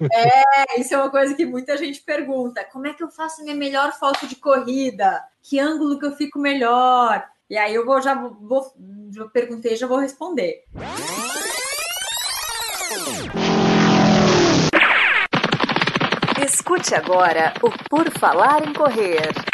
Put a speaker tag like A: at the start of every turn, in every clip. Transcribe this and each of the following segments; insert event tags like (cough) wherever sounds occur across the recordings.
A: É, isso é uma coisa que muita gente pergunta. Como é que eu faço minha melhor foto de corrida? Que ângulo que eu fico melhor? E aí eu vou já vou, já perguntei, já vou responder.
B: Escute agora o Por Falar em Correr.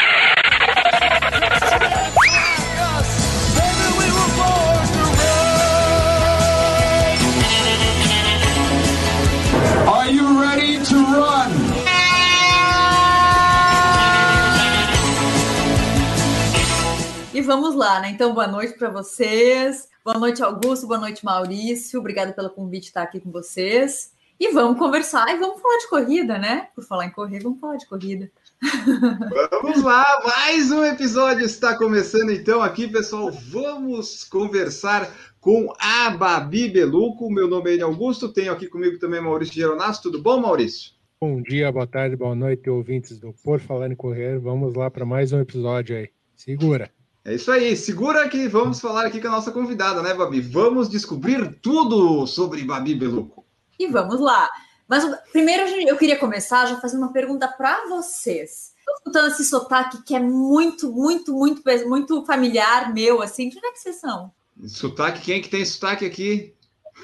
A: E vamos lá, né? Então, boa noite para vocês. Boa noite, Augusto. Boa noite, Maurício. Obrigada pelo convite estar aqui com vocês. E vamos conversar e vamos falar de corrida, né? Por falar em correr, vamos falar de corrida.
C: Vamos lá, mais um episódio está começando então aqui, pessoal. Vamos conversar com a Babi Beluco. Meu nome é Augusto, tenho aqui comigo também Maurício Geronasso. Tudo bom, Maurício?
D: Bom dia, boa tarde, boa noite, ouvintes do Por Falar em Correr. Vamos lá para mais um episódio aí. Segura.
C: É isso aí, segura que vamos falar aqui com a nossa convidada, né, Babi? Vamos descobrir tudo sobre Babi Beluco.
A: E vamos lá. Mas primeiro eu queria começar já fazendo uma pergunta para vocês. Estou escutando esse sotaque que é muito, muito, muito, muito familiar meu, assim. De onde é que vocês são?
C: Sotaque? Quem é que tem sotaque aqui?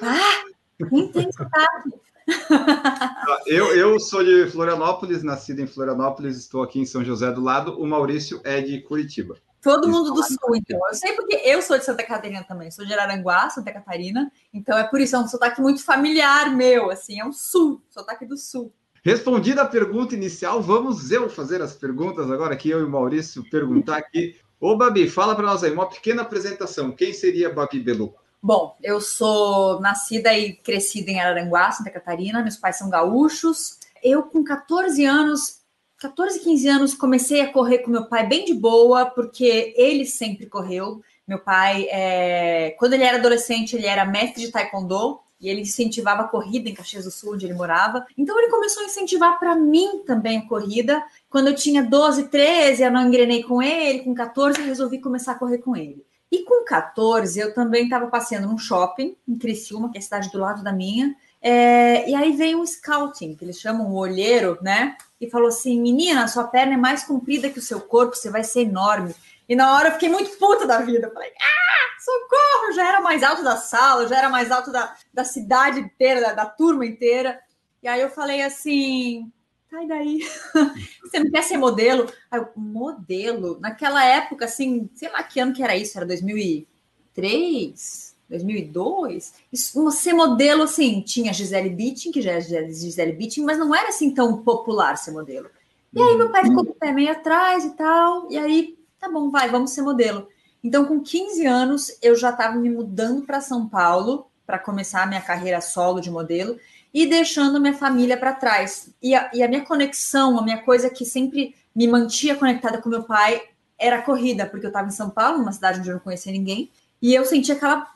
A: Ah, quem tem sotaque? (laughs)
C: eu, eu sou de Florianópolis, nascido em Florianópolis, estou aqui em São José do lado. O Maurício é de Curitiba.
A: Todo mundo do sul, então. Eu sei porque eu sou de Santa Catarina também, sou de Araranguá, Santa Catarina. Então é por isso, é um sotaque muito familiar meu, assim, é um sul, sotaque do sul.
C: Respondida a pergunta inicial, vamos eu fazer as perguntas agora aqui, eu e o Maurício perguntar aqui. Ô, Babi, fala para nós aí, uma pequena apresentação. Quem seria Babi Beluco?
A: Bom, eu sou nascida e crescida em Araranguá, Santa Catarina. Meus pais são gaúchos. Eu, com 14 anos, 14, 15 anos, comecei a correr com meu pai bem de boa, porque ele sempre correu. Meu pai, é... quando ele era adolescente, ele era mestre de taekwondo e ele incentivava a corrida em Caxias do Sul, onde ele morava. Então ele começou a incentivar para mim também a corrida. Quando eu tinha 12, 13, eu não engrenei com ele. Com 14, eu resolvi começar a correr com ele. E com 14, eu também estava passeando num shopping em Criciúma, que é a cidade do lado da minha. É... e aí veio um scouting, que eles chamam o olheiro, né? e falou assim: Menina, sua perna é mais comprida que o seu corpo, você vai ser enorme. E na hora eu fiquei muito puta da vida. Eu falei: Ah, socorro! Já era mais alto da sala, já era mais alto da, da cidade inteira, da, da turma inteira. E aí eu falei assim: Sai daí, (laughs) você não quer ser modelo? Aí eu, modelo? Naquela época, assim, sei lá que ano que era isso, era 2003? 2002, isso, ser modelo, assim, tinha Gisele Bündchen, que já é Gisele Bündchen, mas não era assim tão popular ser modelo. E aí meu pai ficou com o pé meio atrás e tal, e aí, tá bom, vai, vamos ser modelo. Então, com 15 anos, eu já estava me mudando para São Paulo para começar a minha carreira solo de modelo e deixando minha família para trás. E a, e a minha conexão, a minha coisa que sempre me mantinha conectada com meu pai era a corrida, porque eu estava em São Paulo, numa cidade onde eu não conhecia ninguém, e eu sentia aquela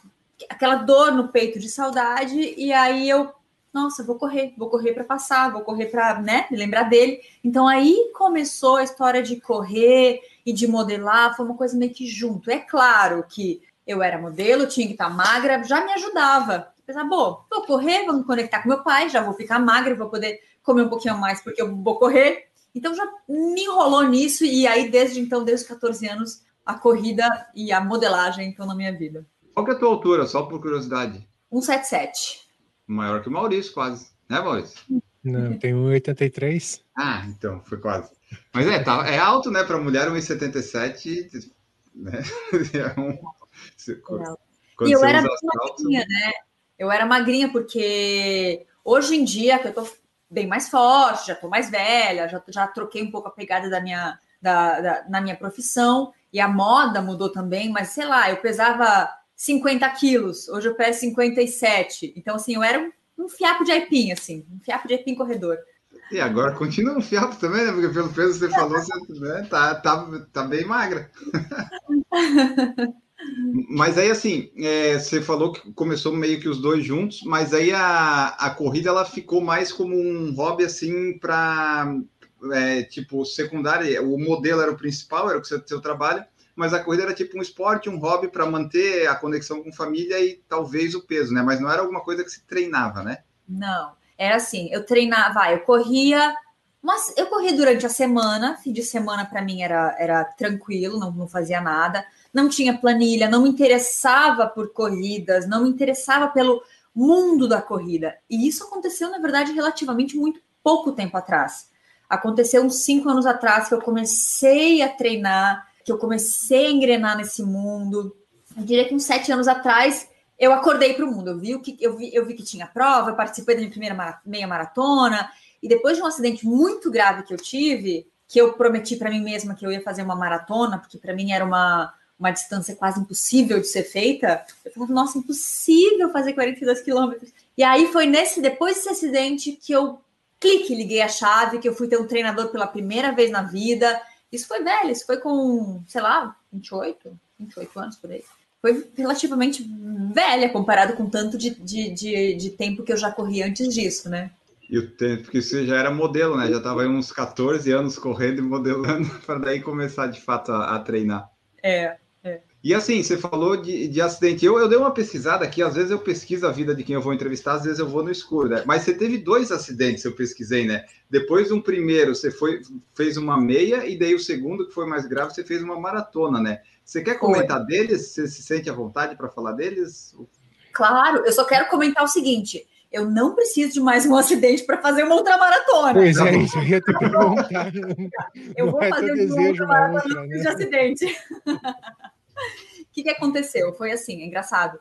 A: aquela dor no peito de saudade, e aí eu, nossa, vou correr, vou correr para passar, vou correr para, né, me lembrar dele. Então aí começou a história de correr e de modelar, foi uma coisa meio que junto. É claro que eu era modelo, tinha que estar magra, já me ajudava. Pensar, bom, vou correr, vou me conectar com meu pai, já vou ficar magra, vou poder comer um pouquinho mais porque eu vou correr. Então já me enrolou nisso e aí desde então, desde os 14 anos, a corrida e a modelagem estão na minha vida.
C: Qual que é a tua altura, só por curiosidade?
A: 177.
C: Maior que o Maurício, quase. Né, Maurício?
D: Não, tem 1,83.
C: Ah, então, foi quase. Mas é, tá, é alto, né? Para mulher, 1,77. Né? (laughs) É um...
A: E eu era magrinha, né? Eu era magrinha porque hoje em dia, que eu tô bem mais forte, já tô mais velha, já, já troquei um pouco a pegada da minha, da, da, na minha profissão, e a moda mudou também, mas sei lá, eu pesava 50 quilos, hoje eu peso 57. Então, assim, eu era um, um fiapo de aipim, assim, um fiapo de aipim corredor.
C: E agora continua um fiapo também, né? Porque pelo peso que você falou, você né? tá, tá, tá bem magra. (laughs) mas aí, assim, é, você falou que começou meio que os dois juntos, mas aí a, a corrida ela ficou mais como um hobby, assim, para é, tipo secundário. O modelo era o principal, era o seu, seu trabalho, mas a corrida era tipo um esporte, um hobby para manter a conexão com família e talvez o peso, né? Mas não era alguma coisa que se treinava, né?
A: Não. Era assim, eu treinava, eu corria, mas eu corria durante a semana, fim de semana para mim era, era tranquilo, não, não fazia nada, não tinha planilha, não me interessava por corridas, não me interessava pelo mundo da corrida. E isso aconteceu, na verdade, relativamente muito pouco tempo atrás. Aconteceu uns cinco anos atrás que eu comecei a treinar, que eu comecei a engrenar nesse mundo. Eu diria que uns sete anos atrás eu acordei para o mundo. Eu vi, que, eu, vi, eu vi que tinha prova, eu participei da minha primeira meia maratona, e depois de um acidente muito grave que eu tive, que eu prometi para mim mesma que eu ia fazer uma maratona, porque para mim era uma, uma distância quase impossível de ser feita, eu falava, nossa, impossível fazer 42 quilômetros. E aí foi nesse, depois desse acidente, que eu clique, liguei a chave, que eu fui ter um treinador pela primeira vez na vida. Isso foi velho, isso foi com, sei lá, 28, 28 anos por aí foi relativamente velha comparado com tanto de, de, de, de, tempo que eu já corri antes disso, né?
C: E o tempo que você já era modelo, né? Já estava aí uns 14 anos correndo e modelando (laughs) para daí começar de fato a, a treinar.
A: É,
C: e assim, você falou de, de acidente. Eu, eu dei uma pesquisada aqui, às vezes eu pesquiso a vida de quem eu vou entrevistar, às vezes eu vou no escuro, né? Mas você teve dois acidentes, eu pesquisei, né? Depois um primeiro, você foi, fez uma meia, e daí o segundo, que foi mais grave, você fez uma maratona, né? Você quer comentar foi. deles? Você se sente à vontade para falar deles?
A: Claro, eu só quero comentar o seguinte: eu não preciso de mais um acidente para fazer uma ultramaratona.
D: Pois é, isso eu ia te perguntar.
A: eu vou fazer uma ultramaratona né? de acidente. (laughs) O (laughs) que, que aconteceu? Foi assim, é engraçado.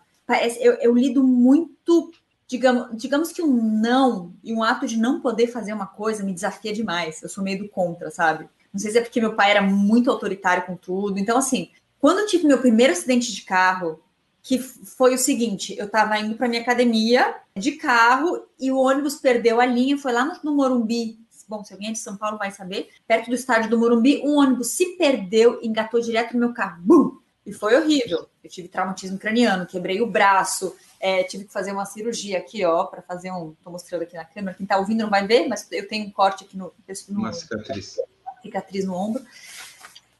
A: Eu, eu lido muito digamos, digamos que um não e um ato de não poder fazer uma coisa me desafia demais. Eu sou meio do contra, sabe? Não sei se é porque meu pai era muito autoritário com tudo. Então, assim, quando eu tive meu primeiro acidente de carro, que foi o seguinte: eu estava indo para minha academia de carro e o ônibus perdeu a linha, foi lá no, no Morumbi. Bom, se alguém é de São Paulo vai saber, perto do estádio do Morumbi, um ônibus se perdeu, engatou direto no meu carro. Bum! E foi horrível. Eu tive traumatismo craniano, quebrei o braço, é, tive que fazer uma cirurgia aqui, ó, para fazer um. Tô mostrando aqui na câmera. Quem tá ouvindo não vai ver, mas eu tenho um corte aqui no.
C: no uma cicatriz.
A: Cicatriz no ombro.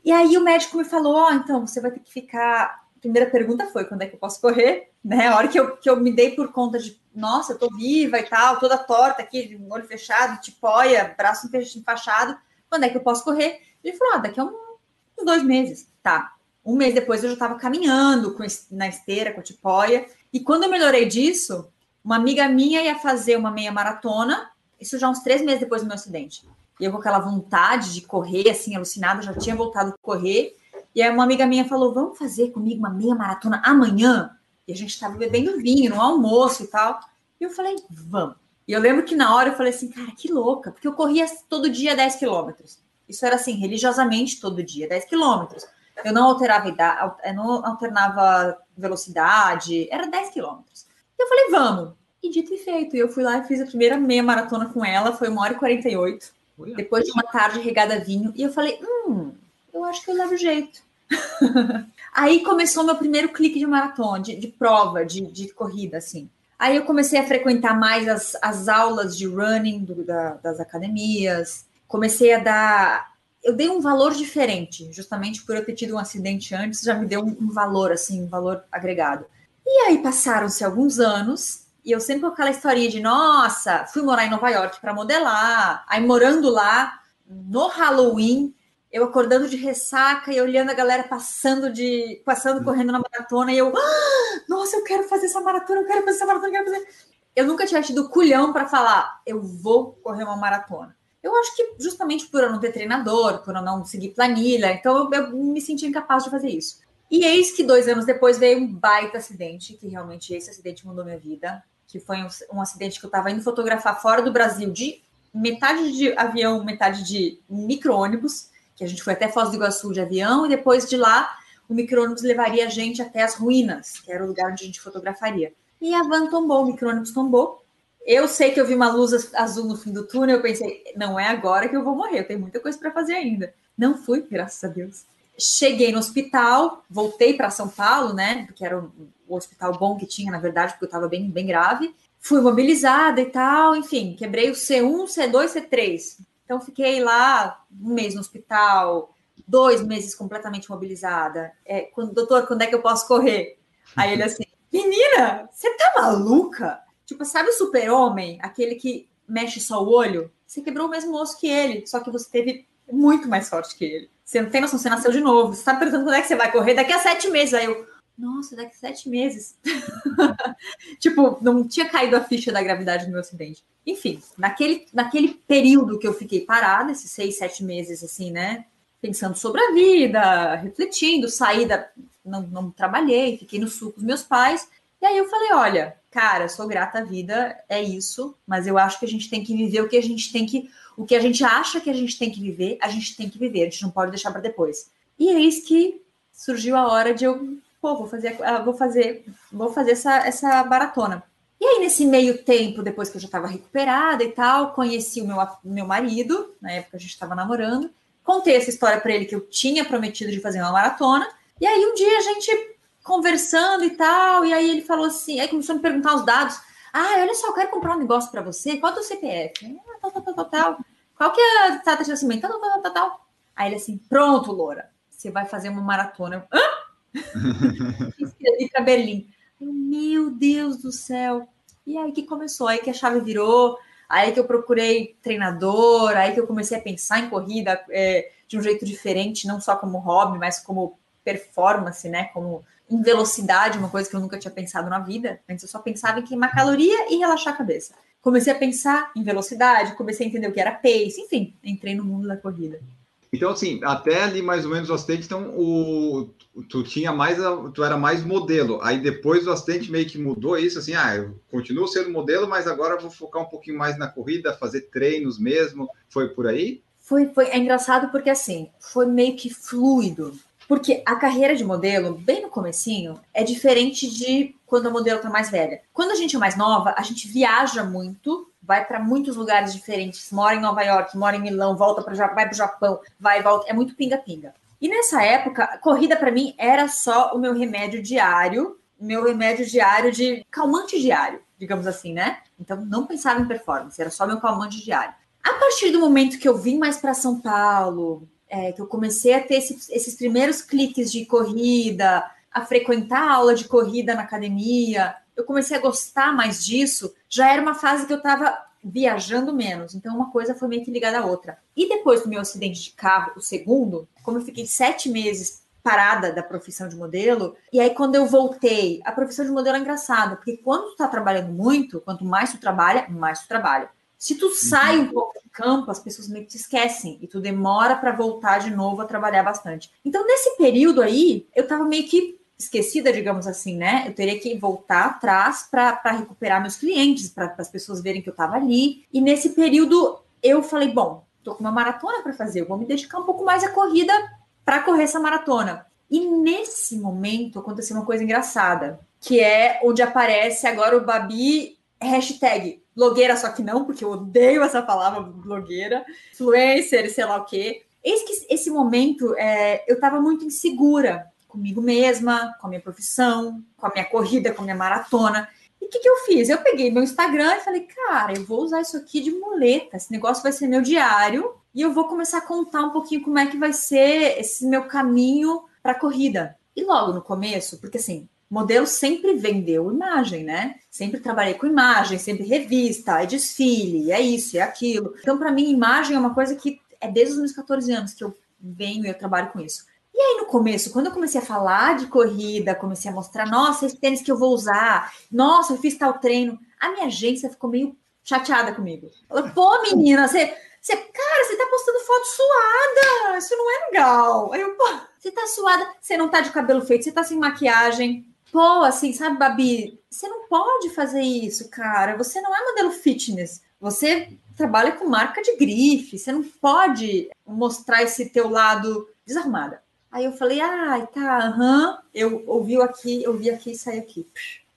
A: E aí o médico me falou: Ó, oh, então você vai ter que ficar. A primeira pergunta foi: quando é que eu posso correr? Né? A hora que eu, que eu me dei por conta de, nossa, eu tô viva e tal, toda torta aqui, olho fechado, tipóia, braço enfaixado, quando é que eu posso correr? Ele falou: ah, daqui a um, uns dois meses. Tá. Um mês depois eu já estava caminhando com, na esteira, com a tipóia. E quando eu melhorei disso, uma amiga minha ia fazer uma meia maratona, isso já uns três meses depois do meu acidente. E eu com aquela vontade de correr, assim, alucinada, já tinha voltado a correr. E aí uma amiga minha falou: vamos fazer comigo uma meia maratona amanhã? E a gente estava bebendo vinho no almoço e tal. E eu falei, vamos. E eu lembro que na hora eu falei assim, cara, que louca, porque eu corria todo dia 10 quilômetros. Isso era assim, religiosamente todo dia, 10 quilômetros. Eu não alterava idade, eu não alternava velocidade, era 10 quilômetros. E eu falei, vamos. E dito e feito, eu fui lá e fiz a primeira meia maratona com ela, foi uma hora e 48. Depois de uma tarde regada a vinho, e eu falei, hum, eu acho que eu levo jeito. (laughs) Aí começou meu primeiro clique de maratona, de, de prova, de, de, corrida, assim. Aí eu comecei a frequentar mais as, as aulas de running do, da, das academias, comecei a dar eu dei um valor diferente, justamente por eu ter tido um acidente antes, já me deu um, valor, assim, um valor agregado. E aí passaram-se alguns anos, e eu sempre com aquela historinha de, nossa, fui morar em Nova York para modelar, aí morando lá, no Halloween, eu acordando de ressaca e olhando a galera passando de passando correndo na maratona e eu, ah, nossa, eu quero fazer essa maratona, eu quero fazer essa maratona, eu quero fazer. Eu nunca tinha tido culhão para falar, eu vou correr uma maratona. Eu acho que justamente por eu não ter treinador, por eu não seguir planilha, então eu, eu me senti incapaz de fazer isso. E eis que dois anos depois veio um baita acidente, que realmente esse acidente mudou minha vida, que foi um, um acidente que eu estava indo fotografar fora do Brasil de metade de avião, metade de micro-ônibus, que a gente foi até Foz do Iguaçu de avião, e depois de lá o micro-ônibus levaria a gente até as ruínas, que era o lugar onde a gente fotografaria. E a van tombou, o micro-ônibus tombou, eu sei que eu vi uma luz azul no fim do túnel, eu pensei, não é agora que eu vou morrer, eu tenho muita coisa para fazer ainda. Não fui, graças a Deus. Cheguei no hospital, voltei para São Paulo, né? Porque era o, hospital bom que tinha, na verdade, porque eu estava bem, bem grave. Fui mobilizada e tal, enfim, quebrei o C1, C2, C3. Então fiquei lá um mês no hospital, dois meses completamente mobilizada. É, doutor, quando é que eu posso correr? Aí ele assim, menina, você tá maluca? Tipo, sabe o super-homem? Aquele que mexe só o olho, você quebrou o mesmo osso que ele, só que você teve muito mais sorte que ele. Você não tem noção, você nasceu de novo. Você tá perguntando quando é que você vai correr? Daqui a sete meses. Aí eu, nossa, daqui a sete meses. (laughs) tipo, não tinha caído a ficha da gravidade do meu acidente. Enfim, naquele, naquele período que eu fiquei parada, esses seis, sete meses, assim, né? Pensando sobre a vida, refletindo, saí da. Não, não trabalhei, fiquei no sul com os meus pais. E aí eu falei: olha, cara, sou grata à vida, é isso, mas eu acho que a gente tem que viver o que a gente tem que. O que a gente acha que a gente tem que viver, a gente tem que viver, a gente não pode deixar para depois. E eis que surgiu a hora de eu pô, vou fazer, ah, vou fazer, vou fazer essa, essa maratona. E aí, nesse meio tempo, depois que eu já estava recuperada e tal, conheci o meu, meu marido, na época a gente estava namorando, contei essa história para ele que eu tinha prometido de fazer uma maratona. E aí, um dia a gente conversando e tal, e aí ele falou assim, aí começou a me perguntar os dados. Ah, olha só, eu quero comprar um negócio para você. Qual é o teu CPF? Ah, tal, tal, tal, tal, tal. Qual que é a data de nascimento? Tal, tal, tal, tal, tal. Aí ele assim, pronto, Loura, você vai fazer uma maratona. Eu, Hã? (laughs) Escrevi para Berlim. Meu Deus do céu. E aí que começou, aí que a chave virou, aí que eu procurei treinador, aí que eu comecei a pensar em corrida é, de um jeito diferente, não só como hobby, mas como performance, né? Como em velocidade, uma coisa que eu nunca tinha pensado na vida. Antes eu só pensava em queimar caloria e relaxar a cabeça. Comecei a pensar em velocidade, comecei a entender o que era pace, enfim, entrei no mundo da corrida.
C: Então, assim, até ali mais ou menos o acidente, então o, tu tinha mais, tu era mais modelo. Aí depois o acidente meio que mudou isso, assim, ah, eu continuo sendo modelo, mas agora vou focar um pouquinho mais na corrida, fazer treinos mesmo. Foi por aí?
A: Foi, foi é engraçado porque assim, foi meio que fluido. Porque a carreira de modelo, bem no comecinho, é diferente de quando a modelo tá mais velha. Quando a gente é mais nova, a gente viaja muito, vai para muitos lugares diferentes, mora em Nova York, mora em Milão, volta para vai para o Japão, vai e volta, é muito pinga-pinga. E nessa época, corrida para mim era só o meu remédio diário, meu remédio diário de calmante diário, digamos assim, né? Então não pensava em performance, era só meu calmante diário. A partir do momento que eu vim mais para São Paulo, é, que eu comecei a ter esses, esses primeiros cliques de corrida, a frequentar aula de corrida na academia, eu comecei a gostar mais disso. Já era uma fase que eu estava viajando menos, então uma coisa foi meio que ligada à outra. E depois do meu acidente de carro, o segundo, como eu fiquei sete meses parada da profissão de modelo, e aí quando eu voltei, a profissão de modelo é engraçada, porque quando tu tá trabalhando muito, quanto mais tu trabalha, mais tu trabalha. Se tu sai um pouco do campo, as pessoas meio que te esquecem e tu demora para voltar de novo a trabalhar bastante. Então, nesse período aí, eu tava meio que esquecida, digamos assim, né? Eu teria que voltar atrás para recuperar meus clientes, para as pessoas verem que eu estava ali. E nesse período, eu falei: bom, tô com uma maratona para fazer, eu vou me dedicar um pouco mais à corrida para correr essa maratona. E nesse momento aconteceu uma coisa engraçada, que é onde aparece agora o Babi hashtag blogueira, só que não, porque eu odeio essa palavra blogueira, influencer, sei lá o quê. Eis que esse momento é, eu estava muito insegura comigo mesma, com a minha profissão, com a minha corrida, com a minha maratona. E o que, que eu fiz? Eu peguei meu Instagram e falei, cara, eu vou usar isso aqui de muleta. Esse negócio vai ser meu diário e eu vou começar a contar um pouquinho como é que vai ser esse meu caminho para a corrida. E logo no começo, porque assim, modelo sempre vendeu imagem, né? Sempre trabalhei com imagem, sempre revista, é desfile, é isso, é aquilo. Então, para mim, imagem é uma coisa que é desde os meus 14 anos que eu venho e eu trabalho com isso. E aí, no começo, quando eu comecei a falar de corrida, comecei a mostrar, nossa, esse tênis que eu vou usar, nossa, eu fiz tal treino, a minha agência ficou meio chateada comigo. Falou, pô, menina, você, você, cara, você tá postando foto suada, isso não é legal. Aí eu, pô, você tá suada, você não tá de cabelo feito, você tá sem maquiagem, pô, assim, sabe, Babi, você não pode fazer isso, cara. Você não é modelo fitness. Você trabalha com marca de grife. Você não pode mostrar esse teu lado desarrumada. Aí eu falei, ah, tá, aham. Eu ouvi aqui, eu vi aqui e saí aqui.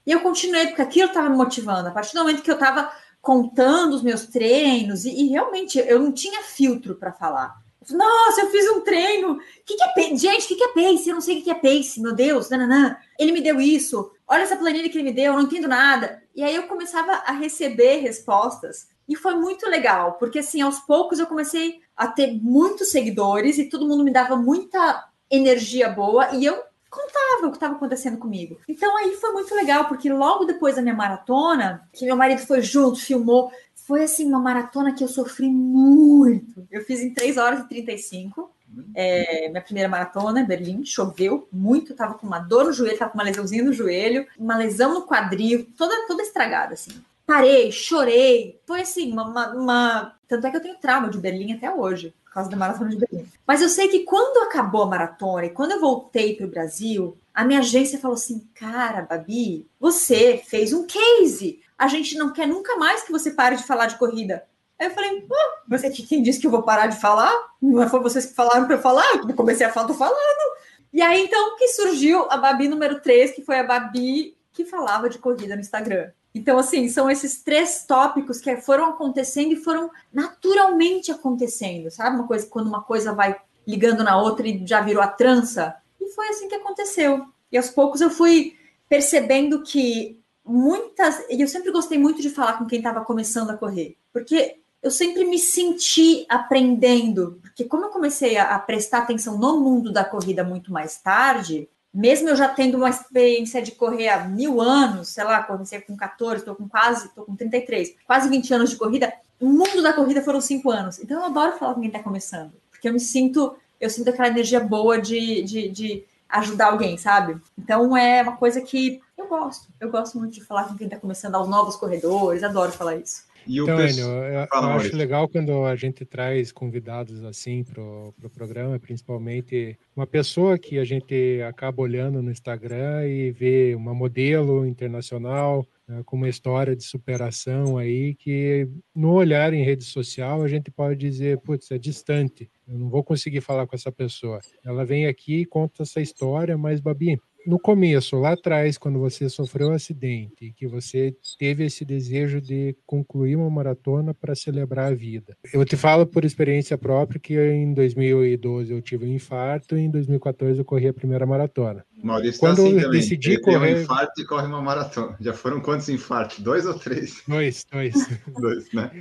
A: E eu continuei, porque aquilo estava me motivando. A partir do momento que eu estava contando os meus treinos, e, e realmente eu não tinha filtro para falar. Nossa, eu fiz um treino. Que, que, é pace? Gente, o que, que, é pace? Eu não sei o que, que é pace, meu Deus. Nananã. Ele me deu isso. Olha essa planilha que ele me deu, eu não entendo nada. E aí eu começava a receber respostas. E foi muito legal, porque assim, aos poucos eu comecei a ter muitos seguidores e todo mundo me dava muita energia boa. E eu contava o que estava acontecendo comigo. Então aí foi muito legal, porque logo depois da minha maratona, que meu marido foi junto, filmou, foi assim uma maratona que eu sofri muito. Eu fiz em 3 horas e 35. É, minha primeira maratona em Berlim, choveu muito, tava com uma dor no joelho, tava com uma lesãozinha no joelho, uma lesão no quadril, toda, toda estragada, assim. Parei, chorei, foi assim, uma, uma, uma... Tanto é que eu tenho trauma de Berlim até hoje, por causa da maratona de Berlim. Mas eu sei que quando acabou a maratona e quando eu voltei para o Brasil, a minha agência falou assim: Cara, Babi, você fez um case. A gente não quer nunca mais que você pare de falar de corrida. Aí eu falei, oh, você quem disse que eu vou parar de falar? Não foi vocês que falaram para eu falar? Eu comecei a falar, tô falando. E aí então que surgiu a Babi número 3, que foi a Babi que falava de corrida no Instagram. Então, assim, são esses três tópicos que foram acontecendo e foram naturalmente acontecendo, sabe? Uma coisa, quando uma coisa vai ligando na outra e já virou a trança. E foi assim que aconteceu. E aos poucos eu fui percebendo que muitas. E eu sempre gostei muito de falar com quem estava começando a correr, porque eu sempre me senti aprendendo. Porque, como eu comecei a, a prestar atenção no mundo da corrida muito mais tarde, mesmo eu já tendo uma experiência de correr há mil anos, sei lá, comecei com 14, estou com quase, estou com 33, quase 20 anos de corrida, o mundo da corrida foram cinco anos. Então eu adoro falar com quem está começando, porque eu me sinto, eu sinto aquela energia boa de, de, de ajudar alguém, sabe? Então é uma coisa que eu gosto. Eu gosto muito de falar com quem está começando aos novos corredores, adoro falar isso.
D: E o então, Enio, eu, eu acho legal quando a gente traz convidados assim para o pro programa, principalmente uma pessoa que a gente acaba olhando no Instagram e vê uma modelo internacional com uma história de superação aí que no olhar em rede social a gente pode dizer, putz, é distante, eu não vou conseguir falar com essa pessoa. Ela vem aqui e conta essa história, mas Babi, no começo, lá atrás, quando você sofreu um acidente, que você teve esse desejo de concluir uma maratona para celebrar a vida. Eu te falo por experiência própria que em 2012 eu tive um infarto e em 2014 eu corri a primeira maratona.
C: Maurício tá quando tá assim eu decidi Ele correr, um infarto e corre uma maratona. Já foram quantos infartos? Dois ou três?
D: Dois, dois. (laughs)
C: dois, né?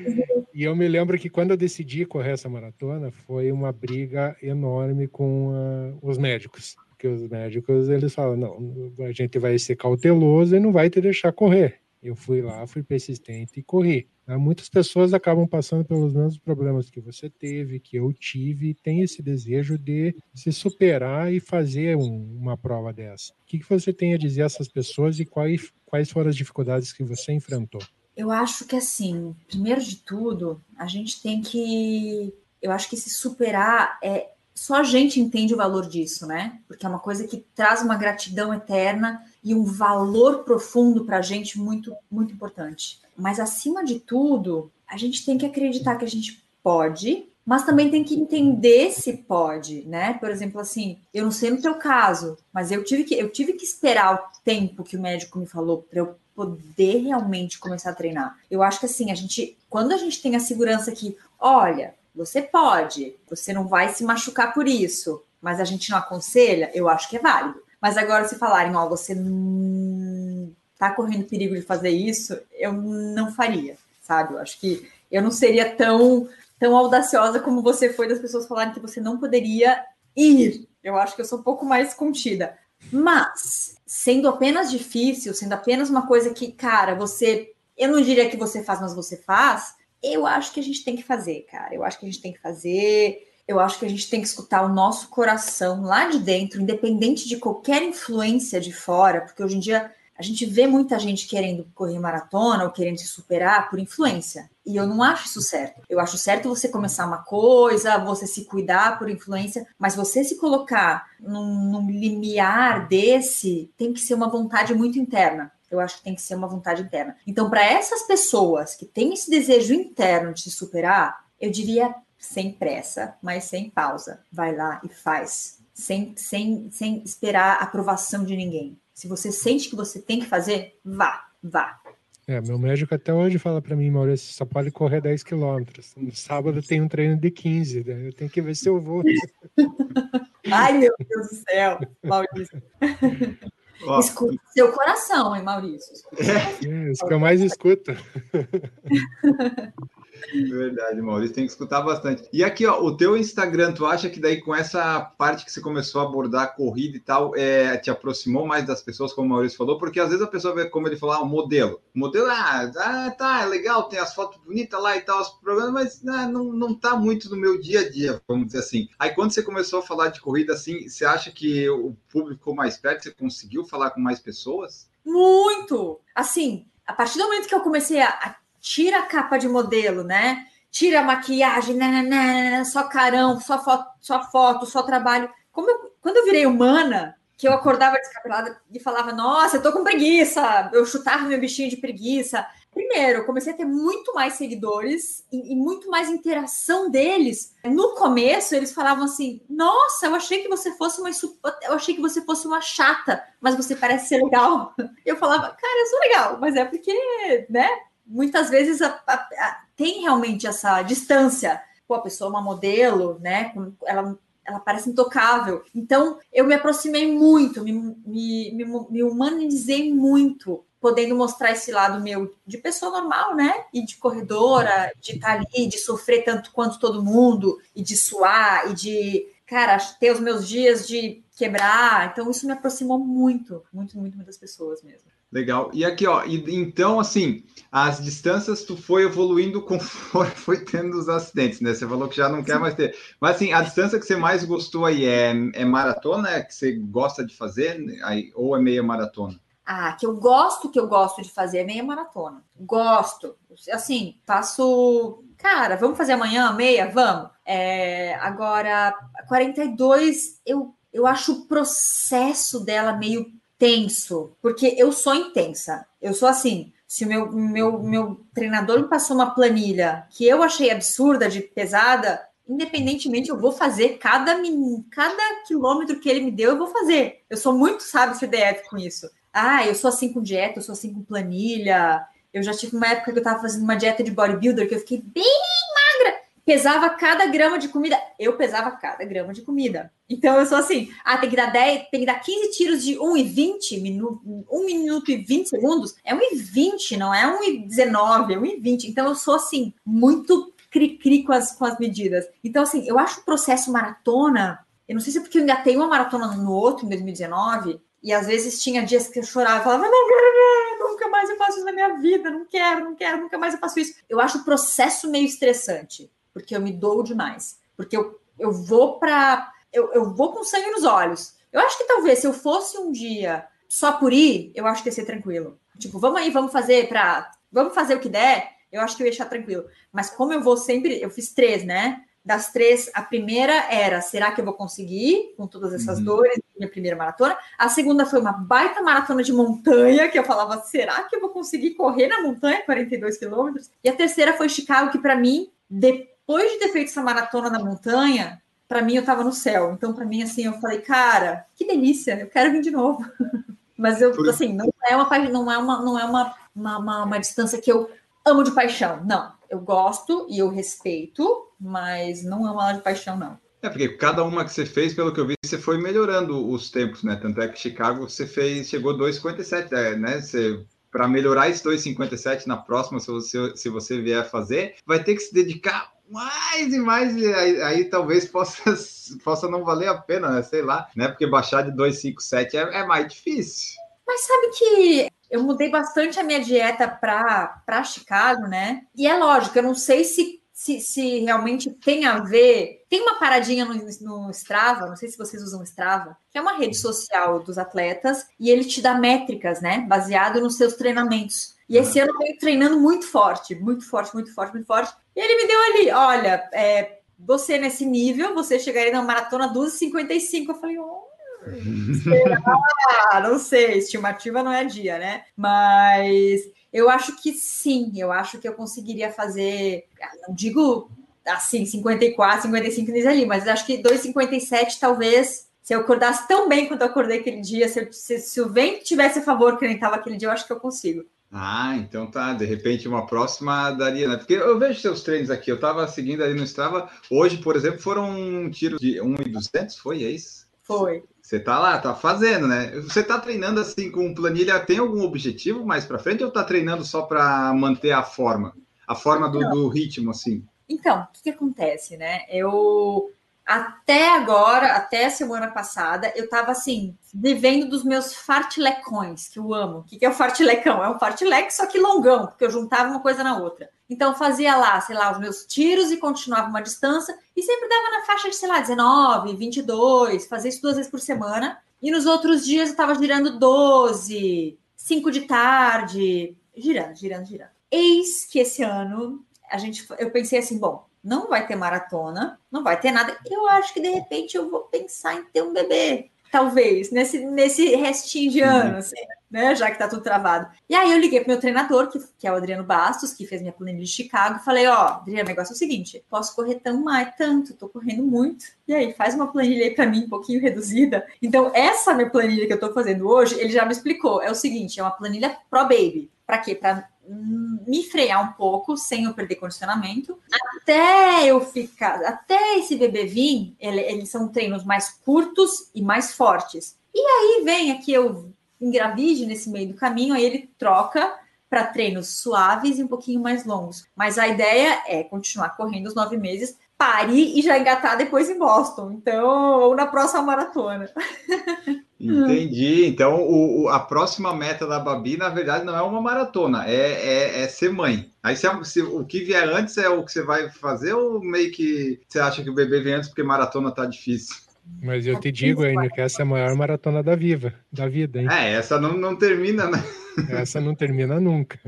D: E eu me lembro que quando eu decidi correr essa maratona foi uma briga enorme com uh, os médicos porque os médicos eles falam, não, a gente vai ser cauteloso e não vai te deixar correr. Eu fui lá, fui persistente e corri. Né? Muitas pessoas acabam passando pelos mesmos problemas que você teve, que eu tive, e tem esse desejo de se superar e fazer um, uma prova dessa. O que, você tem a dizer a essas pessoas e quais, quais foram as dificuldades que você enfrentou?
A: Eu acho que assim, primeiro de tudo, a gente tem que. Eu acho que se superar é, só a gente entende o valor disso, né? Porque é uma coisa que traz uma gratidão eterna e um valor profundo para a gente muito, muito importante. Mas acima de tudo, a gente tem que acreditar que a gente pode, mas também tem que entender se pode, né? Por exemplo, assim, eu não sei no teu caso, mas eu tive que eu tive que esperar o tempo que o médico me falou para eu poder realmente começar a treinar. Eu acho que assim, a gente, quando a gente tem a segurança que, olha, você pode, você não vai se machucar por isso, mas a gente não aconselha, eu acho que é válido. Mas agora, se falarem, ó, você tá correndo perigo de fazer isso, eu não faria, sabe? Eu acho que eu não seria tão, tão audaciosa como você foi das pessoas falarem que você não poderia ir. Eu acho que eu sou um pouco mais contida. Mas, sendo apenas difícil, sendo apenas uma coisa que, cara, você. Eu não diria que você faz, mas você faz eu acho que a gente tem que fazer, cara. Eu acho que a gente tem que fazer. Eu acho que a gente tem que escutar o nosso coração lá de dentro, independente de qualquer influência de fora, porque hoje em dia a gente vê muita gente querendo correr maratona ou querendo se superar por influência. E eu não acho isso certo. Eu acho certo você começar uma coisa, você se cuidar por influência, mas você se colocar num, num limiar desse tem que ser uma vontade muito interna. Eu acho que tem que ser uma vontade interna. Então, para essas pessoas que têm esse desejo interno de se superar, eu diria sem pressa, mas sem pausa. Vai lá e faz. Sem, sem, sem esperar a aprovação de ninguém. Se você sente que você tem que fazer, vá, vá.
D: É, meu médico até hoje fala para mim, Maurício, só pode correr 10 quilômetros. No sábado tem um treino de 15, né? eu tenho que ver se eu vou. (laughs)
A: Ai, meu Deus do céu, Maurício. (laughs) Ó, Escuta seu coração, hein, Maurício?
D: É, isso que eu mais escuto. (laughs)
C: Verdade, Maurício, tem que escutar bastante. E aqui, ó, o teu Instagram, tu acha que daí com essa parte que você começou a abordar a corrida e tal, é, te aproximou mais das pessoas, como o Maurício falou? Porque às vezes a pessoa vê, como ele falou, ah, o modelo. O modelo, ah, ah, tá, é legal, tem as fotos bonitas lá e tal, os programas, mas ah, não, não tá muito no meu dia a dia, vamos dizer assim. Aí quando você começou a falar de corrida assim, você acha que o público ficou mais perto, você conseguiu falar com mais pessoas?
A: Muito! Assim, a partir do momento que eu comecei a tira a capa de modelo, né? Tira a maquiagem, né, né, né, só carão, só foto, só foto, só trabalho. Como eu, quando eu virei humana, que eu acordava descabelada e falava, nossa, eu tô com preguiça, eu chutava meu bichinho de preguiça. Primeiro, eu comecei a ter muito mais seguidores e, e, muito mais interação deles. No começo, eles falavam assim: Nossa, eu achei que você fosse uma eu achei que você fosse uma chata, mas você parece ser legal. (laughs) Eu falava, cara, eu sou legal, mas é porque, né? Muitas vezes a, a, a, tem realmente essa distância. Pô, a pessoa é uma modelo, né? Ela, ela parece intocável. Então, eu me aproximei muito, me, me, me, me humanizei muito, podendo mostrar esse lado meu de pessoa normal, né? E de corredora, de estar ali, de sofrer tanto quanto todo mundo, e de suar, e de, cara, ter os meus dias de quebrar. Então, isso me aproximou muito, muito, muito, muitas pessoas mesmo.
C: Legal. E aqui, ó, e, então, assim, as distâncias tu foi evoluindo (laughs) conforme foi tendo os acidentes, né? Você falou que já não quer mais ter. Mas, assim, a distância que você mais gostou aí é, é maratona, é que você gosta de fazer, aí, ou é meia maratona?
A: Ah, que eu gosto, que eu gosto de fazer é meia maratona. Gosto. Assim, faço. Cara, vamos fazer amanhã meia? Vamos. É, agora, 42, eu, eu acho o processo dela meio tenso, porque eu sou intensa. Eu sou assim. Se o meu, meu, meu treinador me passou uma planilha que eu achei absurda, de pesada, independentemente, eu vou fazer cada, cada quilômetro que ele me deu, eu vou fazer. Eu sou muito, sabe, CDF com isso. Ah, eu sou assim com dieta, eu sou assim com planilha. Eu já tive uma época que eu tava fazendo uma dieta de bodybuilder que eu fiquei bem pesava cada grama de comida. Eu pesava cada grama de comida. Então eu sou assim: ah, tem que dar 10, tem que dar 15 tiros de 1 e 20 minutos, 1 minuto e 20 segundos. É 1 e 20, não é 1 e 19, é 1 e 20. Então eu sou assim, muito cri-cri com as, com as medidas. Então, assim, eu acho o processo maratona. Eu não sei se é porque eu engatei uma maratona no outro, em 2019, e às vezes tinha dias que eu chorava falava, não, nunca mais eu faço isso na minha vida, não quero, não quero, nunca mais eu faço isso. Eu acho o processo meio estressante porque eu me dou demais. Porque eu, eu vou para. Eu, eu vou com sangue nos olhos. Eu acho que talvez se eu fosse um dia só por ir, eu acho que ia ser tranquilo. Tipo, vamos aí, vamos fazer para. Vamos fazer o que der, eu acho que eu ia achar tranquilo. Mas como eu vou sempre. Eu fiz três, né? Das três, a primeira era: será que eu vou conseguir com todas essas uhum. dores? Minha primeira maratona. A segunda foi uma baita maratona de montanha, que eu falava: será que eu vou conseguir correr na montanha 42 quilômetros? E a terceira foi Chicago, que para mim, depois depois de ter feito essa maratona na montanha, para mim eu estava no céu. Então, para mim, assim, eu falei, cara, que delícia, eu quero vir de novo. (laughs) Mas eu, assim, não é uma não é uma, não é uma, uma, uma, uma distância que eu amo de paixão. Não, eu gosto e eu respeito, mas não amo ela de paixão, não.
C: É, porque cada uma que você fez, pelo que eu vi, você foi melhorando os tempos, né? Tanto é que Chicago você fez, chegou 2,57, é, né? Você para melhorar esse 2,57 na próxima, se você, se você vier fazer, vai ter que se dedicar mais e mais, e aí, aí, talvez possa, (laughs) possa não valer a pena, né? Sei lá, né? Porque baixar de 257 é, é mais difícil.
A: Mas sabe que eu mudei bastante a minha dieta para Chicago, né? E é lógico, eu não sei se se, se, realmente tem a ver. Tem uma paradinha no, no, Strava, não sei se vocês usam Strava, que é uma rede social dos atletas, e ele te dá métricas, né? Baseado nos seus treinamentos. E esse ano eu venho treinando muito forte, muito forte, muito forte, muito forte. E ele me deu ali, olha, é, você nesse nível, você chegaria na maratona 12,55. Eu falei, oh, será? (laughs) não sei, estimativa não é dia, né? Mas eu acho que sim, eu acho que eu conseguiria fazer, não digo assim, 54, 55 nisso ali, mas acho que 2,57 talvez, se eu acordasse tão bem quanto eu acordei aquele dia, se, se, se o vento tivesse a favor que nem estava aquele dia, eu acho que eu consigo.
C: Ah, então tá. De repente, uma próxima daria, né? Porque eu vejo seus treinos aqui. Eu tava seguindo ali no Strava. Hoje, por exemplo, foram um tiro de 1,200, foi? É isso?
A: Foi.
C: Você tá lá, tá fazendo, né? Você tá treinando assim com planilha, tem algum objetivo mais para frente ou tá treinando só para manter a forma? a forma do, do ritmo, assim?
A: Então, o que, que acontece, né? Eu até agora, até semana passada, eu tava assim, vivendo dos meus fartlecões, que eu amo. O que, é o fartlecão? É um fartlek, só que longão, porque eu juntava uma coisa na outra. Então, fazia lá, sei lá, os meus tiros e continuava uma distância, e sempre dava na faixa de, sei lá, 19, 22, fazia isso duas vezes por semana. E nos outros dias eu tava girando 12, 5 de tarde, girando, girando, girando. Eis que esse ano a gente, eu pensei assim, bom, não vai ter maratona, não vai ter nada. Eu acho que de repente eu vou pensar em ter um bebê, talvez, nesse, nesse restinho de ano, assim, né? Já que tá tudo travado. E aí eu liguei pro meu treinador, que, que é o Adriano Bastos, que fez minha planilha de Chicago, e falei: Ó, Adriano, o negócio é o seguinte: posso correr tão mais, tanto, tô correndo muito. E aí, faz uma planilha aí para mim, um pouquinho reduzida. Então, essa minha planilha que eu tô fazendo hoje, ele já me explicou. É o seguinte: é uma planilha Pro Baby. Para quê? Para me frear um pouco sem eu perder condicionamento, até eu ficar, até esse bebê vir, ele, eles são treinos mais curtos e mais fortes. E aí vem aqui eu engravide nesse meio do caminho, aí ele troca para treinos suaves e um pouquinho mais longos. Mas a ideia é continuar correndo os nove meses, parir e já engatar depois em Boston. Então, ou na próxima maratona. (laughs)
C: Entendi. Então, o, o, a próxima meta da Babi, na verdade, não é uma maratona, é, é, é ser mãe. Aí, se, se, o que vier antes é o que você vai fazer, ou meio que você acha que o bebê vem antes porque maratona tá difícil?
D: Mas eu te digo ainda que essa é a maior maratona da viva, da vida, hein?
C: É, essa não, não termina, né? (laughs)
D: Essa não termina nunca.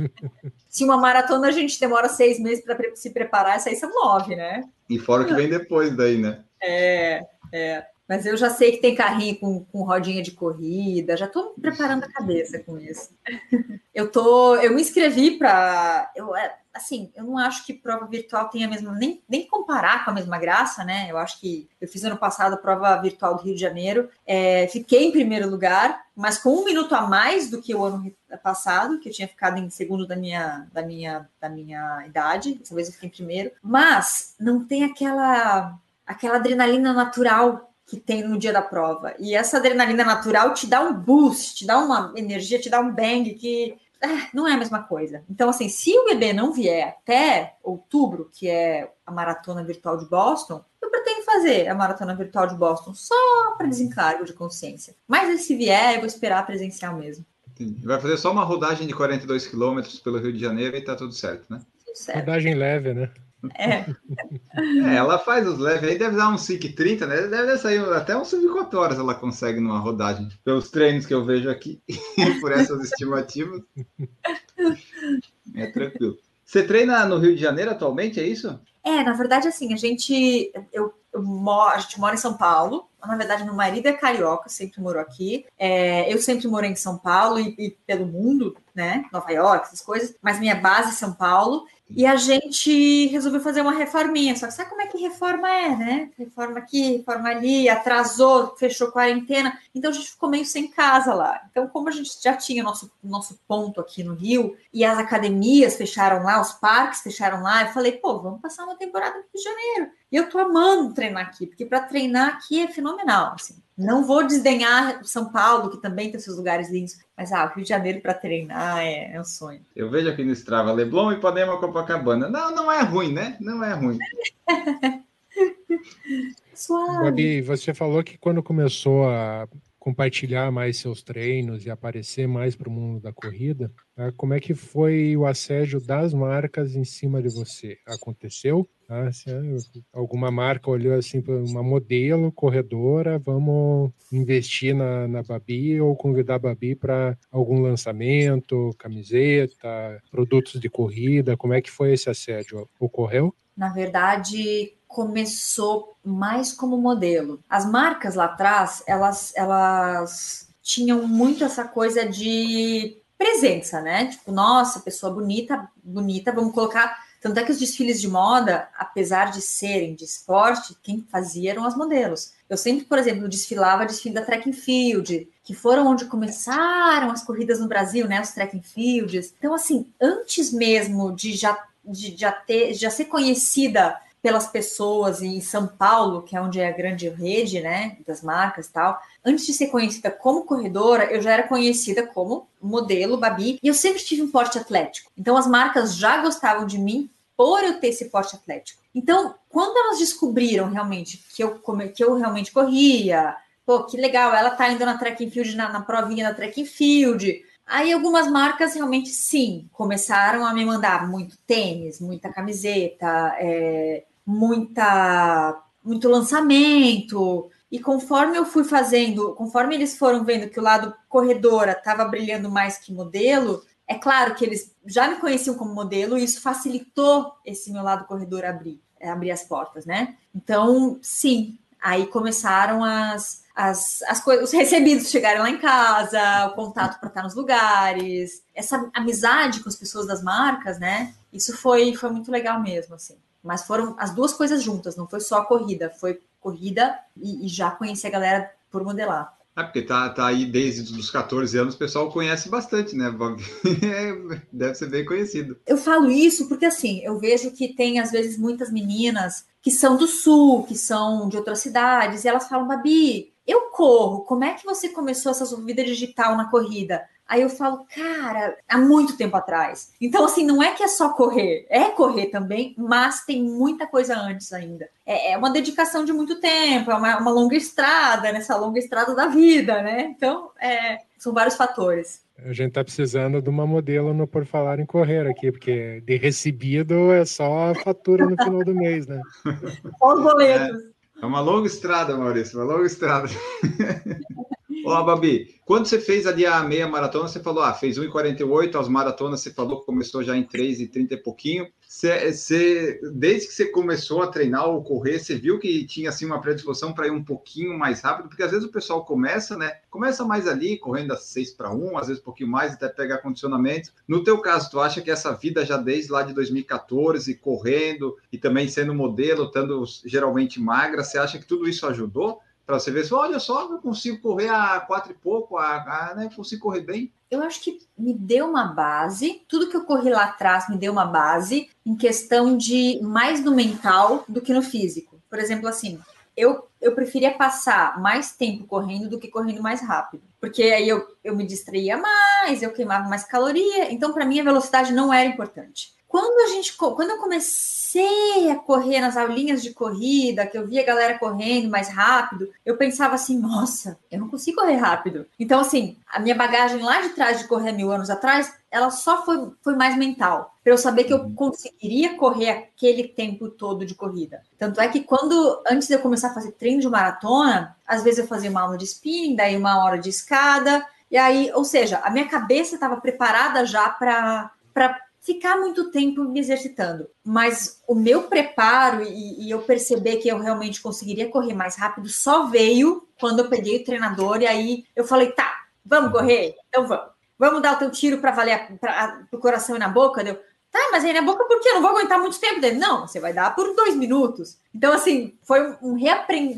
A: Se uma maratona a gente demora seis meses para se preparar, essa aí são nove, né?
C: E fora o que vem depois daí, né?
A: É, é. Mas eu já sei que tem carrinho com, com rodinha de corrida, já estou preparando a cabeça com isso. Eu tô, eu me inscrevi para, eu é, assim, eu não acho que prova virtual tenha a mesma nem, nem comparar com a mesma graça, né? Eu acho que eu fiz ano passado a prova virtual do Rio de Janeiro, é, fiquei em primeiro lugar, mas com um minuto a mais do que o ano passado, que eu tinha ficado em segundo da minha da minha da minha idade. Dessa vez eu fiquei em primeiro, mas não tem aquela aquela adrenalina natural que tem no dia da prova. E essa adrenalina natural te dá um boost, te dá uma energia, te dá um bang que é, não é a mesma coisa. Então, assim, se o bebê não vier até outubro, que é a maratona virtual de Boston, eu pretendo fazer a maratona virtual de Boston só para desencargo de consciência. Mas se vier, eu vou esperar presencial mesmo.
C: Vai fazer só uma rodagem de 42 quilômetros pelo Rio de Janeiro e tá tudo certo, né? Tudo
D: certo. Rodagem leve, né?
A: É.
C: é. ela faz os leves aí, deve dar uns 5,30, né? Deve sair até uns 4 horas ela consegue numa rodagem. Pelos treinos que eu vejo aqui, (laughs) por essas estimativas. É tranquilo. Você treina no Rio de Janeiro atualmente, é isso?
A: É, na verdade, assim, a gente, eu, eu moro, a gente mora em São Paulo. Na verdade, meu marido é carioca, sempre morou aqui. É, eu sempre morei em São Paulo e, e, pelo mundo, né? Nova York, essas coisas. Mas minha base é São Paulo. E a gente resolveu fazer uma reforminha. Só que sabe como é que reforma é, né? Reforma aqui, reforma ali, atrasou, fechou quarentena. Então a gente ficou meio sem casa lá. Então, como a gente já tinha nosso, nosso ponto aqui no Rio, e as academias fecharam lá, os parques fecharam lá, eu falei, pô, vamos passar uma temporada no Rio de Janeiro. E eu tô amando treinar aqui, porque para treinar aqui é fenomenal. Assim. Não vou desdenhar São Paulo, que também tem seus lugares lindos, mas ah, o Rio de Janeiro para treinar é, é, um sonho.
C: Eu vejo aqui no Strava Leblon, Ipanema, Copacabana. Não, não é ruim, né? Não é ruim. (laughs)
D: Suave. Gabi, você falou que quando começou a compartilhar mais seus treinos e aparecer mais para o mundo da corrida, né? como é que foi o assédio das marcas em cima de você? Aconteceu? Se alguma marca olhou assim para uma modelo, corredora, vamos investir na, na Babi ou convidar a Babi para algum lançamento, camiseta, produtos de corrida, como é que foi esse assédio? Ocorreu?
A: Na verdade, começou mais como modelo. As marcas lá atrás, elas, elas tinham muito essa coisa de presença, né? Tipo, nossa, pessoa bonita, bonita, vamos colocar. Tanto é que os desfiles de moda, apesar de serem de esporte, quem fazia eram as modelos. Eu sempre, por exemplo, desfilava desfile da track and field, que foram onde começaram as corridas no Brasil, né? Os track and fields. Então, assim, antes mesmo de já, de já ter, já ser conhecida pelas pessoas em São Paulo, que é onde é a grande rede, né, das marcas e tal. Antes de ser conhecida como corredora, eu já era conhecida como modelo Babi, e eu sempre tive um porte atlético. Então as marcas já gostavam de mim por eu ter esse porte atlético. Então, quando elas descobriram realmente que eu, que eu realmente corria, pô, que legal, ela tá indo na track and field, na, na provinha da track and field, Aí algumas marcas realmente sim começaram a me mandar muito tênis, muita camiseta, é, muita muito lançamento. E conforme eu fui fazendo, conforme eles foram vendo que o lado corredora estava brilhando mais que modelo, é claro que eles já me conheciam como modelo e isso facilitou esse meu lado corredor abrir, é, abrir as portas, né? Então, sim, aí começaram as, as, as coisas, os recebidos chegarem lá em casa, o contato para estar nos lugares, essa amizade com as pessoas das marcas, né? Isso foi, foi muito legal mesmo, assim. Mas foram as duas coisas juntas, não foi só a corrida, foi corrida e, e já conheci a galera por modelar.
C: É, porque tá, tá aí desde os 14 anos, o pessoal conhece bastante, né? (laughs) É, deve ser bem conhecido.
A: Eu falo isso porque, assim, eu vejo que tem, às vezes, muitas meninas que são do sul, que são de outras cidades, e elas falam, Babi, eu corro, como é que você começou essa sua vida digital na corrida? Aí eu falo, cara, há muito tempo atrás. Então, assim, não é que é só correr, é correr também, mas tem muita coisa antes ainda. É, é uma dedicação de muito tempo, é uma, uma, longa estrada, nessa longa estrada da vida, né? Então, é, são vários fatores.
D: A gente tá precisando de uma modelo no Por Falar em Correr aqui, porque de recebido é só a fatura no final do mês, né?
A: Só os boletos.
C: É, é uma longa estrada, Maurício, uma longa estrada. (laughs) Ó, Babi, quando você fez ali a meia maratona, você falou, ah, fez 1,48, as maratonas você falou que começou já em 3,30 e pouquinho. Você, você, desde que você começou a treinar ou correr, você viu que tinha assim uma predisposição para ir um pouquinho mais rápido? Porque às vezes o pessoal começa, né? Começa mais ali, correndo a 6 para 1, às vezes um pouquinho mais, até pegar condicionamento. No teu caso, tu acha que essa vida já desde lá de 2014, correndo e também sendo modelo, estando geralmente magra, você acha que tudo isso ajudou? Para você ver, olha só, eu consigo correr a quatro e pouco, a, a, né, consigo correr bem.
A: Eu acho que me deu uma base, tudo que eu corri lá atrás me deu uma base em questão de mais no mental do que no físico. Por exemplo, assim, eu, eu preferia passar mais tempo correndo do que correndo mais rápido, porque aí eu, eu me distraía mais, eu queimava mais caloria, então para mim a velocidade não era importante. Quando a gente, quando eu comecei a correr nas aulinhas de corrida, que eu via a galera correndo mais rápido, eu pensava assim, nossa, eu não consigo correr rápido. Então, assim, a minha bagagem lá de trás de correr mil anos atrás, ela só foi, foi mais mental, para eu saber que eu uhum. conseguiria correr aquele tempo todo de corrida. Tanto é que quando, antes de eu começar a fazer treino de maratona, às vezes eu fazia uma aula de spinning, daí uma hora de escada, e aí, ou seja, a minha cabeça estava preparada já para ficar muito tempo me exercitando. Mas o meu preparo e, e, eu perceber que eu realmente conseguiria correr mais rápido só veio quando eu peguei o treinador e aí eu falei, tá, vamos correr? Então vamos. Vamos dar o teu tiro para valer para o coração e na boca? Deu, Tá, mas aí na boca por quê? Eu não vou aguentar muito tempo dele. Não, você vai dar por dois minutos. Então, assim, foi um,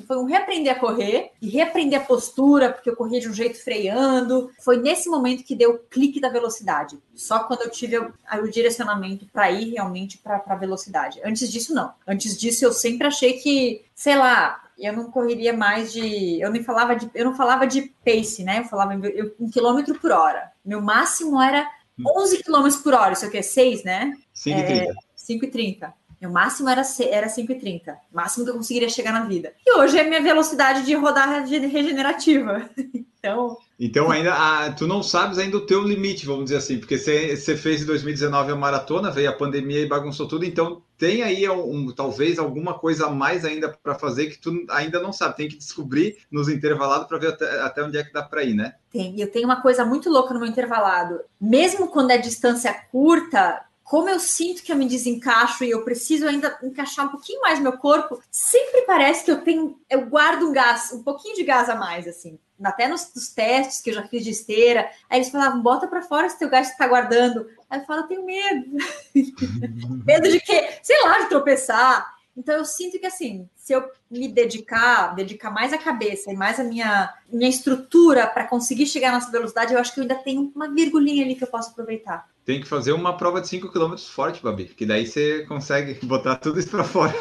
A: foi um reaprender a correr e reaprender a postura, porque eu corria de um jeito freando. Foi nesse momento que deu o clique da velocidade. Só quando eu tive o, o direcionamento para ir realmente para a velocidade. Antes disso, não. Antes disso, eu sempre achei que, sei lá, eu não correria mais de. Eu nem falava de. Eu não falava de pace, né? Eu falava em, um quilômetro por hora. Meu máximo era 11 km por hora, isso aqui é 6, né?
C: 5,30.
A: 5,30. É, Meu máximo era, era 5,30. Máximo que eu conseguiria chegar na vida. E hoje é minha velocidade de rodar regenerativa. (laughs) então.
C: Então, ainda ah, tu não sabes ainda o teu limite, vamos dizer assim, porque você, você fez em 2019 a maratona, veio a pandemia e bagunçou tudo, então tem aí um, talvez alguma coisa a mais ainda para fazer que tu ainda não sabe, tem que descobrir nos intervalados para ver até, até, onde é que dá para ir, né?
A: Tem, eu tenho uma coisa muito louca no meu intervalado. Mesmo quando é distância curta, como eu sinto que eu me desencaixo e eu preciso ainda encaixar um pouquinho mais meu corpo, sempre parece que eu tenho, eu guardo um gás, um pouquinho de gás a mais, assim. Até nos, nos testes que eu já fiz de esteira, aí eles falavam, bota para fora esse teu gás você tá guardando. Aí eu falo, tenho medo. (laughs) medo de quê? Sei lá, de tropeçar. Então eu sinto que assim, se eu me dedicar, dedicar mais a cabeça e mais a minha, minha estrutura para conseguir chegar nessa velocidade, eu acho que eu ainda tenho uma virgulinha ali que eu posso aproveitar.
C: Tem que fazer uma prova de 5 km forte, Babi, que daí você consegue (laughs) botar tudo isso para fora.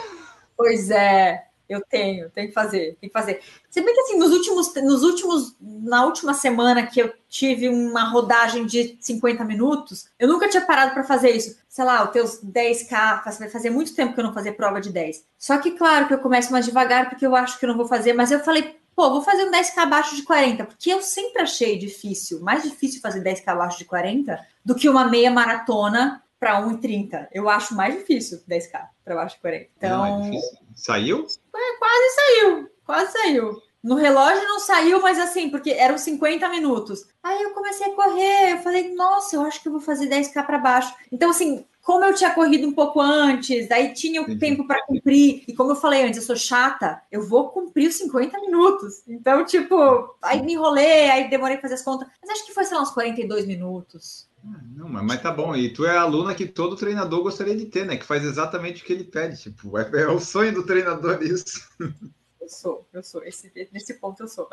A: Pois é. Eu tenho, tenho que fazer, tem que fazer. Se bem que assim, nos últimos, nos últimos, na última semana que eu tive uma rodagem de 50 minutos, eu nunca tinha parado para fazer isso. Sei lá, os teus 10K, vai fazer muito tempo que eu não fazia prova de 10. Só que, claro, que eu começo mais devagar, porque eu acho que eu não vou fazer, mas eu falei, pô, vou fazer um 10K abaixo de 40, porque eu sempre achei difícil, mais difícil fazer 10K abaixo de 40 do que uma meia maratona para 1,30. Eu acho mais difícil 10K para baixo de 40. Então. Não, é
C: saiu?
A: É, quase saiu, quase saiu. No relógio não saiu, mas assim, porque eram 50 minutos. Aí eu comecei a correr, eu falei, nossa, eu acho que eu vou fazer 10K para baixo. Então, assim, como eu tinha corrido um pouco antes, daí tinha o tempo para cumprir, e como eu falei antes, eu sou chata, eu vou cumprir os 50 minutos. Então, tipo, aí me enrolei, aí demorei para fazer as contas, mas acho que foi, sei lá, uns 42 minutos.
C: Não, mas, mas tá bom. E tu é a aluna que todo treinador gostaria de ter, né? Que faz exatamente o que ele pede. Tipo, é, é o sonho do treinador isso.
A: Eu sou, eu sou. Esse, nesse ponto eu sou.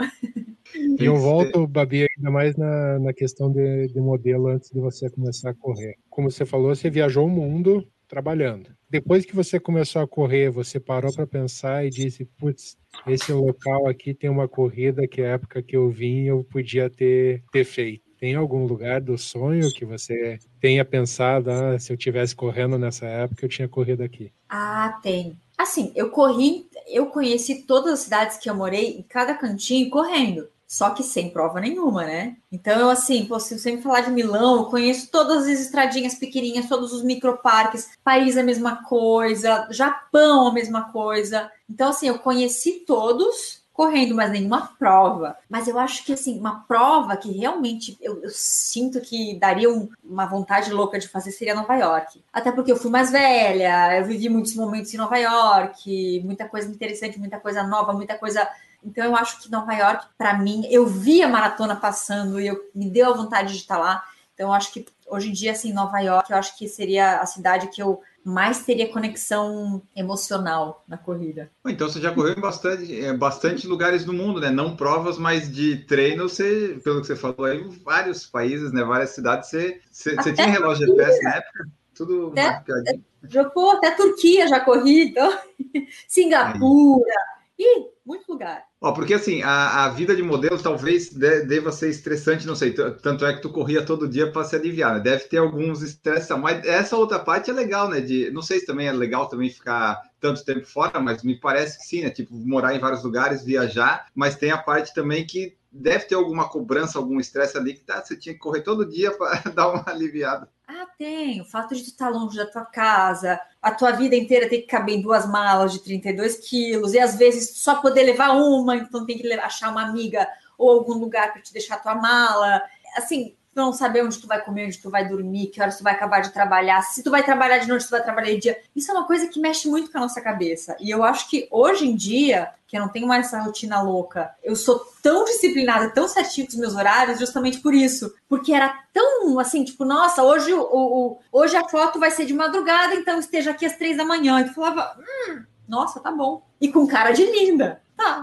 D: E eu volto, Babi, ainda mais na, na questão de, de modelo antes de você começar a correr. Como você falou, você viajou o mundo trabalhando. Depois que você começou a correr, você parou para pensar e disse: putz, esse local aqui tem uma corrida que a época que eu vim eu podia ter, ter feito. Tem algum lugar do sonho que você tenha pensado, ah, se eu tivesse correndo nessa época, eu tinha corrido aqui?
A: Ah, tem. Assim, eu corri, eu conheci todas as cidades que eu morei, em cada cantinho, correndo. Só que sem prova nenhuma, né? Então, assim, pô, se você me falar de Milão, eu conheço todas as estradinhas pequenininhas, todos os microparques. Paris a mesma coisa, Japão a mesma coisa. Então, assim, eu conheci todos correndo, mas nenhuma prova. Mas eu acho que, assim, uma prova que realmente eu, eu sinto que daria um, uma vontade louca de fazer seria Nova York. Até porque eu fui mais velha, eu vivi muitos momentos em Nova York, muita coisa interessante, muita coisa nova, muita coisa. Então eu acho que Nova York, para mim, eu vi a maratona passando e eu me deu a vontade de estar lá. Então eu acho que hoje em dia, assim, Nova York, eu acho que seria a cidade que eu mais teria conexão emocional na corrida.
C: Então você já correu em bastante, é, bastante lugares do mundo, né? Não provas, mas de treino, você, pelo que você falou aí, vários países, né? Várias cidades, você, você, você tinha relógio de GPS na época? Tudo
A: até, pô, até Turquia já corri, então (laughs) Singapura, e muito lugar.
C: Ó, porque assim, a, a vida de modelo talvez de, deva ser estressante, não sei, tanto é que tu corria todo dia para se aliviar, né? Deve ter alguns estresses, mas essa outra parte é legal, né? De, não sei se também é legal também ficar tanto tempo fora, mas me parece que sim, né? Tipo, morar em vários lugares, viajar, mas tem a parte também que deve ter alguma cobrança, algum estresse ali que tá, você tinha que correr todo dia para (laughs) dar uma aliviada.
A: Ah, tem. O fato de tu estar longe da tua casa, a tua vida inteira tem que caber em duas malas de 32 quilos, e às vezes só poder levar uma, então tem que achar uma amiga ou algum lugar para te deixar tua mala. Assim, não saber onde tu vai comer, onde tu vai dormir, que horas tu vai acabar de trabalhar, se tu vai trabalhar de noite, se tu vai trabalhar de dia. Isso é uma coisa que mexe muito com a nossa cabeça. E eu acho que hoje em dia, que eu não tenho mais essa rotina louca, eu sou tão disciplinada, tão certinho com os meus horários, justamente por isso. Porque era tão assim, tipo, nossa, hoje, o, o hoje a foto vai ser de madrugada, então esteja aqui às três da manhã. E tu falava, hum, nossa, tá bom. E com cara de linda. Tá.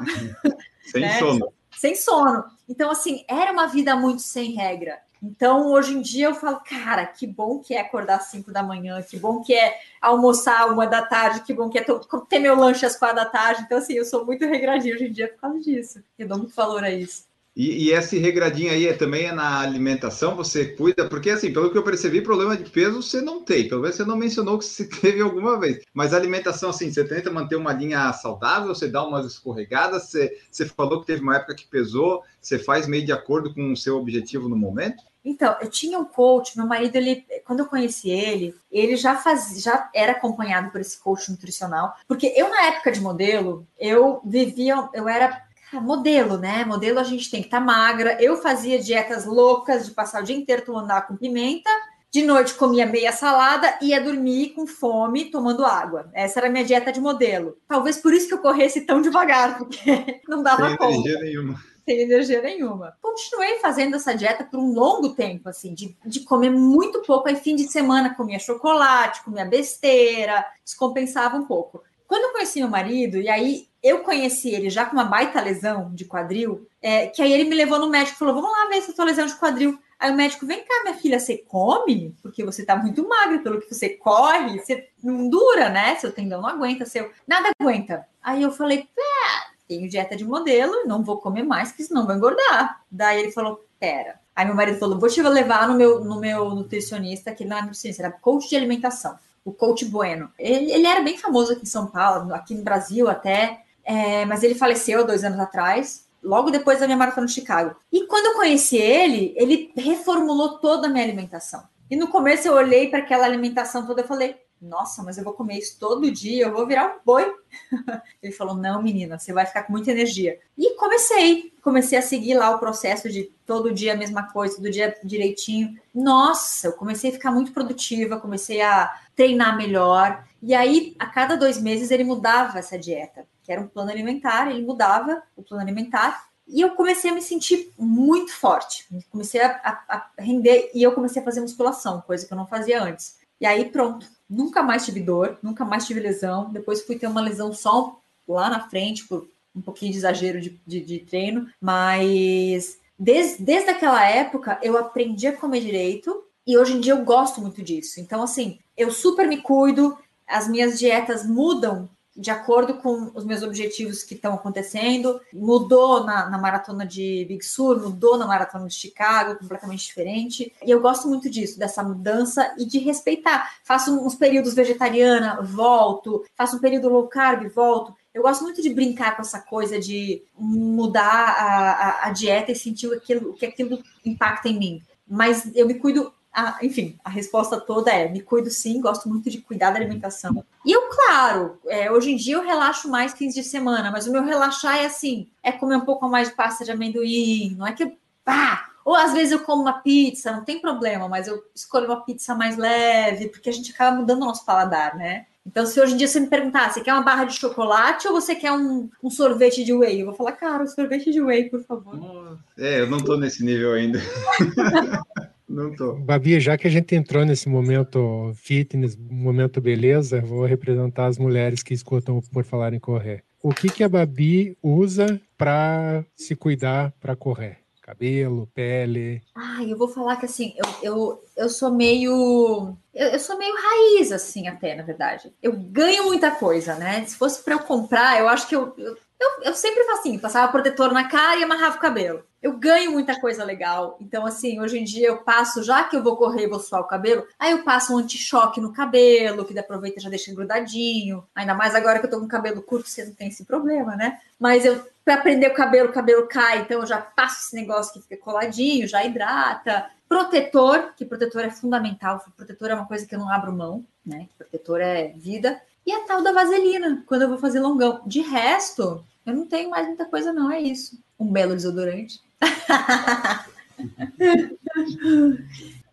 C: Sem (laughs) né? sono.
A: Sem sono. Então, assim, era uma vida muito sem regra. Então, hoje em dia, eu falo, cara, que bom que é acordar às 5 da manhã, que bom que é almoçar uma da tarde, que bom que é ter meu lanche às quatro da tarde. Então, assim, eu sou muito regradinho hoje em dia por causa disso. Eu dou muito valor a isso.
C: E, e esse regradinho aí é, também é na alimentação, você cuida? Porque, assim, pelo que eu percebi, problema de peso você não tem. Pelo menos você não mencionou que se (laughs) teve alguma vez. Mas alimentação, assim, você tenta manter uma linha saudável, você dá umas escorregadas, você, você falou que teve uma época que pesou, você faz meio de acordo com o seu objetivo no momento?
A: Então, eu tinha um coach, meu marido, ele, quando eu conheci ele, ele já fazia, já era acompanhado por esse coach nutricional, porque eu na época de modelo, eu vivia, eu era modelo, né? Modelo a gente tem que estar tá magra. Eu fazia dietas loucas de passar o dia inteiro tomando água com pimenta. De noite comia meia salada e ia dormir com fome, tomando água. Essa era a minha dieta de modelo. Talvez por isso que eu corresse tão devagar, (laughs) porque não dava Sem conta. Nenhuma sem energia nenhuma. Continuei fazendo essa dieta por um longo tempo, assim, de, de comer muito pouco. Aí, fim de semana, comia chocolate, comia besteira, descompensava um pouco. Quando eu conheci meu marido, e aí eu conheci ele já com uma baita lesão de quadril, é, que aí ele me levou no médico e falou: Vamos lá ver essa tua lesão de quadril. Aí o médico, vem cá, minha filha, você come? Porque você tá muito magra, pelo que você corre, você não dura, né? Seu tendão não aguenta, seu. Nada aguenta. Aí eu falei, é, tenho dieta de modelo, não vou comer mais, porque senão vou engordar. Daí ele falou, pera. Aí meu marido falou, vou te levar no meu, no meu nutricionista, que não era era coach de alimentação, o coach Bueno. Ele, ele era bem famoso aqui em São Paulo, aqui no Brasil até, é, mas ele faleceu dois anos atrás logo depois da minha maratona de Chicago. E quando eu conheci ele, ele reformulou toda a minha alimentação. E no começo eu olhei para aquela alimentação toda e falei: Nossa, mas eu vou comer isso todo dia, eu vou virar um boi. (laughs) ele falou: Não, menina, você vai ficar com muita energia. E comecei, comecei a seguir lá o processo de todo dia a mesma coisa, todo dia direitinho. Nossa, eu comecei a ficar muito produtiva, comecei a treinar melhor. E aí, a cada dois meses, ele mudava essa dieta que era um plano alimentar, ele mudava o plano alimentar e eu comecei a me sentir muito forte. Comecei a, a, a, render e eu comecei a fazer musculação, coisa que eu não fazia antes. E aí, pronto, nunca mais tive dor, nunca mais tive lesão. Depois fui ter uma lesão só lá na frente, por um pouquinho de exagero de, de, de treino, mas desde, desde aquela época eu aprendi a comer direito e hoje em dia eu gosto muito disso. Então, assim, eu super me cuido, as minhas dietas mudam de acordo com os meus objetivos que estão acontecendo. Mudou na, na, maratona de Big Sur, mudou na maratona de Chicago, completamente diferente. E eu gosto muito disso, dessa mudança e de respeitar. Faço uns períodos vegetariana, volto. Faço um período low carb, volto. Eu gosto muito de brincar com essa coisa de mudar a, a, a dieta e sentir aquilo, que aquilo impacta em mim. Mas eu me cuido a, enfim, a resposta toda é: me cuido sim, gosto muito de cuidar da alimentação. E eu, claro, é, hoje em dia eu relaxo mais fins de semana, mas o meu relaxar é assim: é comer um pouco mais de pasta de amendoim, não é que. Ah, ou às vezes eu como uma pizza, não tem problema, mas eu escolho uma pizza mais leve, porque a gente acaba mudando o nosso paladar, né? Então, se hoje em dia você me perguntar, você quer uma barra de chocolate ou você quer um, um sorvete de whey? Eu vou falar, cara, um sorvete de whey, por favor.
C: É, eu não tô nesse nível ainda. (laughs) Não tô.
D: Babi, já que a gente entrou nesse momento fitness, momento beleza, vou representar as mulheres que escutam por falar em correr. O que, que a Babi usa para se cuidar para correr? Cabelo, pele?
A: Ah, eu vou falar que assim, eu, eu, eu sou meio. Eu, eu sou meio raiz, assim, até, na verdade. Eu ganho muita coisa, né? Se fosse para eu comprar, eu acho que eu, eu eu, eu sempre faço assim, passava protetor na cara e amarrava o cabelo. Eu ganho muita coisa legal. Então, assim, hoje em dia eu passo, já que eu vou correr e vou suar o cabelo, aí eu passo um anti-choque no cabelo, que aproveita e já deixa grudadinho. Ainda mais agora que eu tô com cabelo curto, você não tem esse problema, né? Mas eu, pra prender o cabelo, o cabelo cai, então eu já passo esse negócio que fica coladinho, já hidrata. Protetor, que protetor é fundamental. Protetor é uma coisa que eu não abro mão, né? Protetor é vida. E a tal da vaselina, quando eu vou fazer longão. De resto, eu não tenho mais muita coisa, não. É isso. Um belo desodorante. (laughs)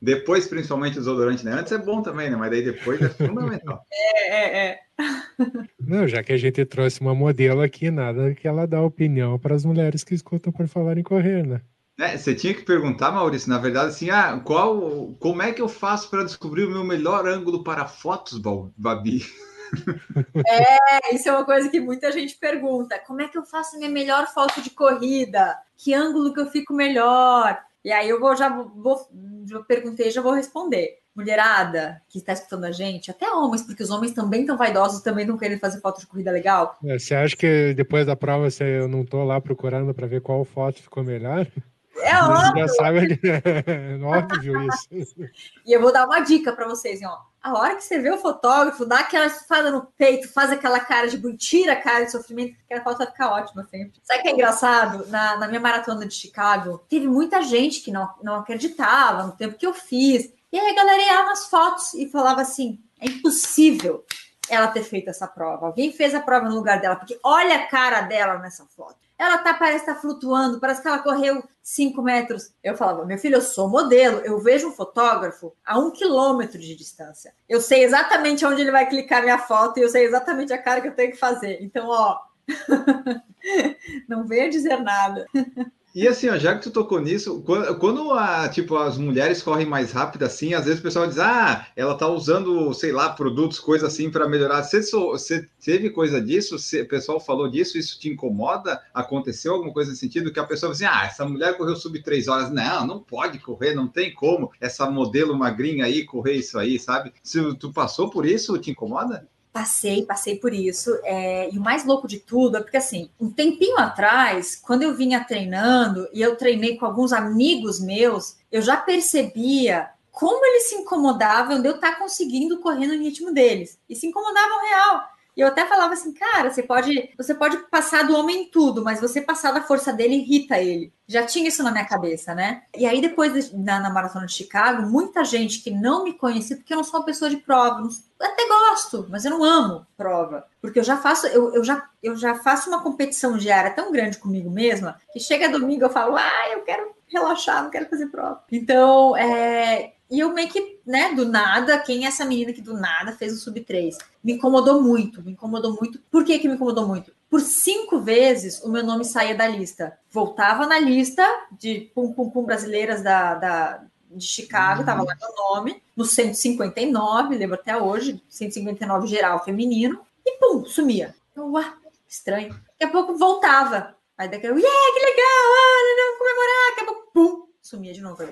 C: Depois, principalmente, o desodorante, né? Antes é bom também, né? Mas daí depois é fundamental. (laughs)
A: É, é, é.
D: Não, já que a gente trouxe uma modelo aqui, nada que ela dá opinião para as mulheres que escutam por falar em correr, né?
C: É, você tinha que perguntar, Maurício, na verdade, assim, ah, qual, como é que eu faço para descobrir o meu melhor ângulo para fotos, Babi? (laughs)
A: É, isso é uma coisa que muita gente pergunta. Como é que eu faço minha melhor foto de corrida? Que ângulo que eu fico melhor? E aí eu vou já vou, já perguntei, já vou responder. Mulherada que está escutando a gente, até homens, porque os homens também estão vaidosos, também não querem fazer foto de corrida legal.
D: É, você acha que depois da prova você, eu não estou lá procurando para ver qual foto ficou melhor?
A: É óbvio.
D: Já sabe, (laughs) é óbvio isso.
A: E eu vou dar uma dica para vocês, ó. A hora que você vê o fotógrafo, dá aquela espada no peito, faz aquela cara de tira a cara de sofrimento, aquela foto vai ficar ótima sempre. Sabe o que é engraçado? Na, na minha maratona de Chicago, teve muita gente que não, não acreditava no tempo que eu fiz. E aí a galera ia nas fotos e falava assim: é impossível ela ter feito essa prova. Alguém fez a prova no lugar dela, porque olha a cara dela nessa foto. Ela tá, parece estar tá flutuando, parece que ela correu 5 metros. Eu falava, meu filho, eu sou modelo, eu vejo um fotógrafo a um quilômetro de distância. Eu sei exatamente onde ele vai clicar minha foto e eu sei exatamente a cara que eu tenho que fazer. Então, ó, (laughs) não venha dizer nada. (laughs)
C: E assim, ó, já que tu tocou nisso, quando, quando a, tipo, as mulheres correm mais rápido assim, às vezes o pessoal diz, ah, ela tá usando, sei lá, produtos, coisa assim para melhorar. Você, você teve coisa disso? Você, o pessoal falou disso? Isso te incomoda? Aconteceu alguma coisa nesse sentido? Que a pessoa assim, ah, essa mulher correu sub três horas. Não, não pode correr, não tem como essa modelo magrinha aí correr isso aí, sabe? Se tu passou por isso, te incomoda?
A: Passei, passei por isso. É, e o mais louco de tudo é porque, assim, um tempinho atrás, quando eu vinha treinando e eu treinei com alguns amigos meus, eu já percebia como eles se incomodavam de eu estar conseguindo correr no ritmo deles. E se incomodavam real. E eu até falava assim, cara, você pode, você pode passar do homem em tudo, mas você passar da força dele irrita ele. Já tinha isso na minha cabeça, né? E aí, depois na, na maratona de Chicago, muita gente que não me conhecia, porque eu não sou uma pessoa de prova, não, até gosto, mas eu não amo prova. Porque eu já faço, eu, eu, já, eu já faço uma competição diária tão grande comigo mesma que chega domingo eu falo, ah, eu quero relaxar, não quero fazer prova. Então, é, e eu meio que, né, do nada, quem é essa menina que do nada fez o sub 3? Me incomodou muito, me incomodou muito. Por que, que me incomodou muito? Por cinco vezes o meu nome saía da lista. Voltava na lista de pum pum pum brasileiras da, da de Chicago, estava lá meu nome, no 159, lembro até hoje, 159 geral feminino, e pum, sumia. Eu, ué, estranho. Daqui a pouco voltava. Aí daqui a pouco, yeah, que legal, ah, não, comemorar, daqui a pouco, pum, sumia de novo.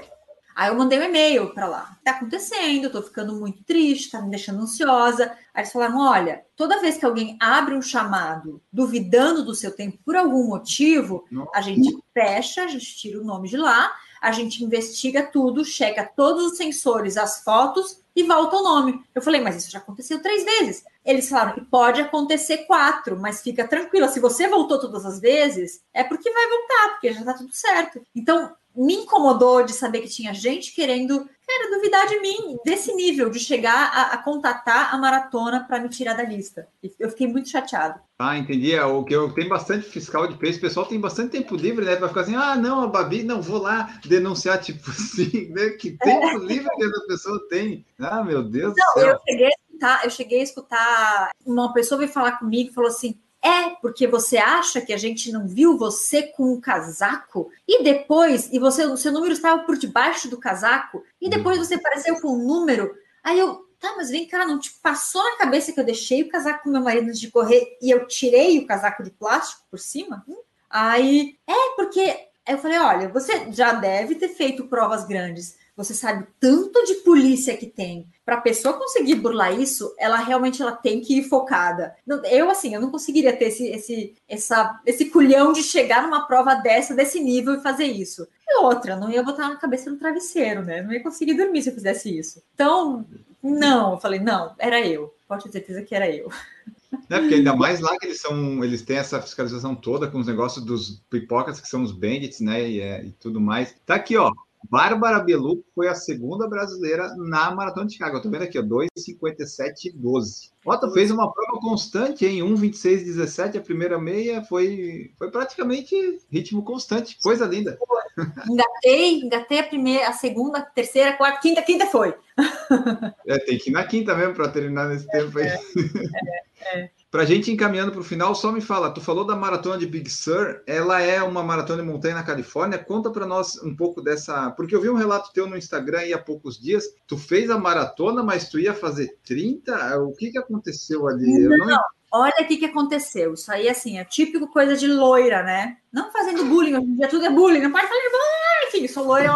A: Aí eu mandei um e-mail para lá. Tá acontecendo, tô ficando muito triste, tá me deixando ansiosa. Aí eles falaram: olha, toda vez que alguém abre um chamado duvidando do seu tempo por algum motivo, a gente fecha, a gente tira o nome de lá, a gente investiga tudo, checa todos os sensores, as fotos e volta o nome. Eu falei, mas isso já aconteceu três vezes. Eles falaram que pode acontecer quatro, mas fica tranquila. Se você voltou todas as vezes, é porque vai voltar, porque já tá tudo certo. Então, me incomodou de saber que tinha gente querendo, cara, duvidar de mim, desse nível, de chegar a, a contatar a maratona para me tirar da lista. Eu fiquei muito chateado.
C: Ah, entendi. É, o que eu tenho bastante fiscal de preço, o pessoal tem bastante tempo livre, né? Para ficar assim, ah, não, a Babi, não, vou lá denunciar, (laughs) tipo assim, né? Que tempo (laughs) livre que essa pessoa tem. Ah, meu Deus não, do céu.
A: Eu cheguei, a escutar, eu cheguei a escutar, uma pessoa veio falar comigo e falou assim: é porque você acha que a gente não viu você com o um casaco e depois, e você, o seu número estava por debaixo do casaco, e depois você apareceu com um número. Aí eu, tá, mas vem cá, não te passou na cabeça que eu deixei o casaco com meu marido antes de correr e eu tirei o casaco de plástico por cima? Hum? Aí, é porque eu falei, olha, você já deve ter feito provas grandes. Você sabe tanto de polícia que tem. Para a pessoa conseguir burlar isso, ela realmente ela tem que ir focada. Eu, assim, eu não conseguiria ter esse, esse, essa, esse culhão de chegar numa prova dessa, desse nível e fazer isso. E outra, não ia botar na cabeça no travesseiro, né? Não ia conseguir dormir se eu fizesse isso. Então, não, eu falei, não, era eu. Pode ter certeza que era eu. (laughs)
C: É, porque ainda mais lá que eles são, eles têm essa fiscalização toda com os negócios dos pipocas, que são os bandits, né? E, é, e tudo mais. Tá aqui, ó. Bárbara Beluco foi a segunda brasileira na Maratona de Chicago. Eu tô vendo aqui, ó, 2,57,12. Otto fez uma prova constante em 1,26,17. A primeira meia foi, foi praticamente ritmo constante. Coisa linda.
A: Engatei, engatei a primeira, a segunda, a terceira, a quarta, quinta, quinta foi.
C: É, tem que ir na quinta mesmo para terminar nesse tempo aí. É, é, é. Para a gente encaminhando para o final, só me fala, tu falou da maratona de Big Sur, ela é uma maratona de montanha na Califórnia, conta para nós um pouco dessa, porque eu vi um relato teu no Instagram aí há poucos dias, tu fez a maratona, mas tu ia fazer 30? O que que aconteceu ali?
A: Não, não... olha o que que aconteceu, isso aí assim, é típico coisa de loira, né? Não fazendo bullying, hoje em dia tudo é bullying, não pode falar, ah, enfim, sou loira,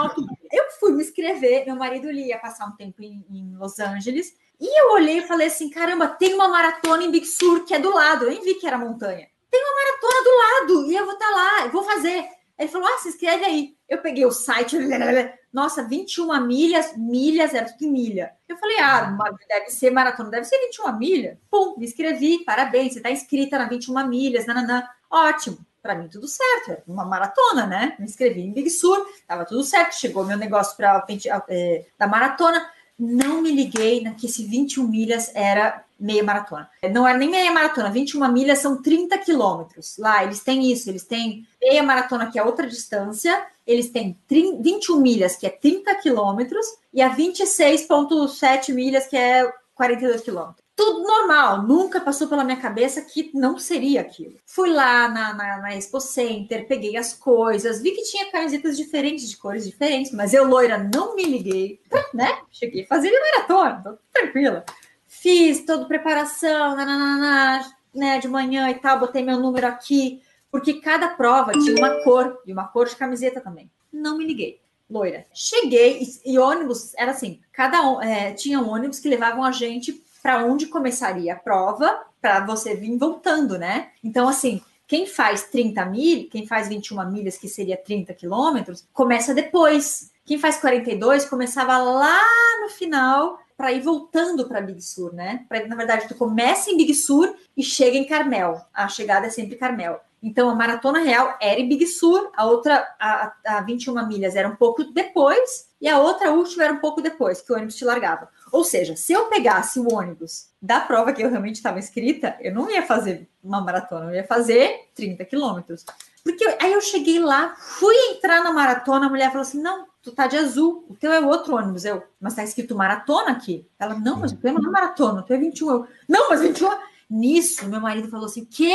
A: eu fui me inscrever, meu marido ia passar um tempo em, em Los Angeles, e eu olhei e falei assim: caramba, tem uma maratona em Big Sur que é do lado. Eu nem vi que era montanha. Tem uma maratona do lado e eu vou estar tá lá, eu vou fazer. Ele falou: ah, se inscreve aí. Eu peguei o site, (laughs) nossa, 21 milhas, milhas, era tudo em milha. Eu falei: ah, deve ser maratona, deve ser 21 milhas. Pum, me inscrevi, parabéns, você está inscrita na 21 milhas, nananã. Ótimo para mim tudo certo, é uma maratona, né? Me inscrevi em Big Sur, tava tudo certo, chegou meu negócio para é, da maratona não me liguei na que esse 21 milhas era meia maratona. Não era nem meia maratona, 21 milhas são 30 quilômetros. Lá eles têm isso, eles têm meia maratona, que é outra distância, eles têm 30, 21 milhas, que é 30 quilômetros, e a 26,7 milhas, que é 42 quilômetros. Tudo normal, nunca passou pela minha cabeça que não seria aquilo. Fui lá na, na, na, Expo Center, peguei as coisas, vi que tinha camisetas diferentes, de cores diferentes, mas eu, loira, não me liguei, né? Cheguei a fazer maratona, tô tranquila. Fiz toda preparação, nananana, né, de manhã e tal, botei meu número aqui, porque cada prova tinha uma cor, e uma cor de camiseta também. Não me liguei loira. Cheguei e, e ônibus era assim: cada é, tinha um ônibus que levavam a gente para onde começaria a prova para você vir voltando, né? Então, assim, quem faz 30 mil, quem faz 21 milhas, que seria 30 quilômetros, começa depois. Quem faz 42 começava lá no final para ir voltando para Big Sur, né? Pra, na verdade, tu começa em Big Sur e chega em Carmel. A chegada é sempre Carmel. Então, a maratona real era em Big Sur, a outra, a, a 21 milhas, era um pouco depois, e a outra última era um pouco depois, que o ônibus te largava. Ou seja, se eu pegasse o ônibus da prova que eu realmente estava inscrita, eu não ia fazer uma maratona, eu ia fazer 30 quilômetros. Porque aí eu cheguei lá, fui entrar na maratona, a mulher falou assim: não, tu tá de azul, o teu é outro ônibus. Eu, mas tá escrito maratona aqui. Ela, não, mas o teu não é maratona, o teu é 21. Eu, não, mas 21. Nisso, meu marido falou assim: que?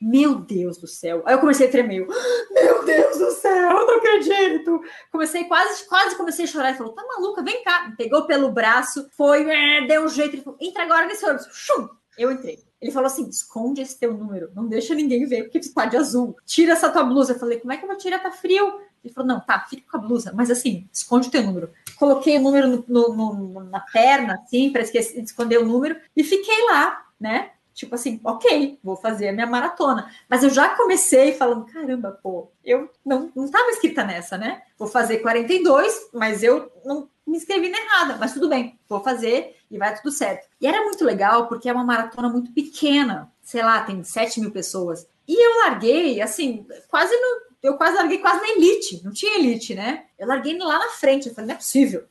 A: Meu Deus do céu. Aí eu comecei a tremer. Meu Deus do céu, eu não acredito. Comecei quase, quase comecei a chorar. Ele falou: tá maluca, vem cá. Pegou pelo braço, foi, é, deu um jeito. Ele falou: entra agora nesse ônibus. Eu entrei. Ele falou assim: esconde esse teu número, não deixa ninguém ver, porque tu tá de azul. Tira essa tua blusa. Eu falei: como é que eu vou tirar? Tá frio. Ele falou: não, tá, fica com a blusa, mas assim, esconde o teu número. Coloquei o número no, no, no, na perna, assim, para esconder o número, e fiquei lá, né? Tipo assim, ok, vou fazer a minha maratona. Mas eu já comecei falando, caramba, pô, eu não, não estava inscrita nessa, né? Vou fazer 42, mas eu não me inscrevi na errada, mas tudo bem, vou fazer e vai tudo certo. E era muito legal porque é uma maratona muito pequena, sei lá, tem 7 mil pessoas. E eu larguei, assim, quase no, eu quase larguei quase na elite, não tinha elite, né? Eu larguei lá na frente, eu falei, não é possível,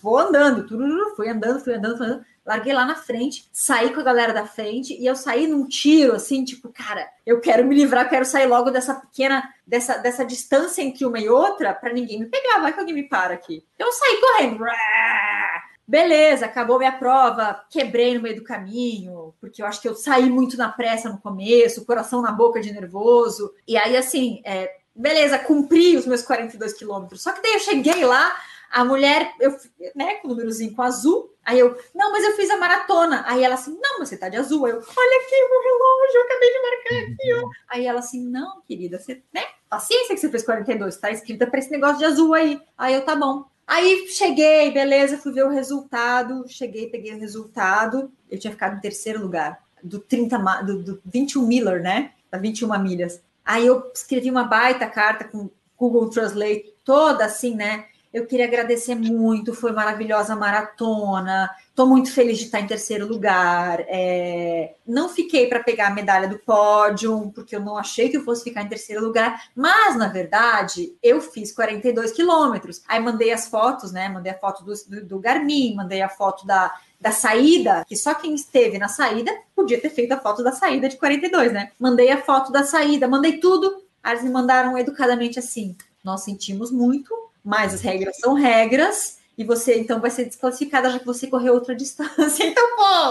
A: vou andando, fui andando, fui andando, fui andando larguei lá na frente, saí com a galera da frente e eu saí num tiro, assim, tipo, cara, eu quero me livrar, quero sair logo dessa pequena, dessa, dessa distância entre uma e outra, para ninguém me pegar, vai que alguém me para aqui. Então eu saí correndo. Beleza, acabou minha prova, quebrei no meio do caminho, porque eu acho que eu saí muito na pressa no começo, coração na boca de nervoso. E aí, assim, é, beleza, cumpri os meus 42 quilômetros. Só que daí eu cheguei lá, a mulher, eu, né, com o númerozinho com azul, aí eu, não, mas eu fiz a maratona. Aí ela assim, não, mas você tá de azul. Aí eu, olha aqui o relógio, eu acabei de marcar aqui, ó. Aí ela assim, não, querida, você, né, paciência que você fez 42, tá escrita para esse negócio de azul aí. Aí eu, tá bom. Aí cheguei, beleza, fui ver o resultado, cheguei, peguei o resultado, eu tinha ficado em terceiro lugar, do 30, do, do 21 Miller, né, da 21 milhas. Aí eu escrevi uma baita carta com Google Translate, toda assim, né, eu queria agradecer muito, foi maravilhosa a maratona. Estou muito feliz de estar em terceiro lugar. É, não fiquei para pegar a medalha do pódio, porque eu não achei que eu fosse ficar em terceiro lugar. Mas, na verdade, eu fiz 42 quilômetros. Aí mandei as fotos, né? Mandei a foto do, do, do Garmin, mandei a foto da, da saída, que só quem esteve na saída podia ter feito a foto da saída de 42, né? Mandei a foto da saída, mandei tudo. Aí eles me mandaram educadamente assim: nós sentimos muito, mas as regras são regras e você então vai ser desclassificada já que você correu outra (laughs) distância. Então, pô,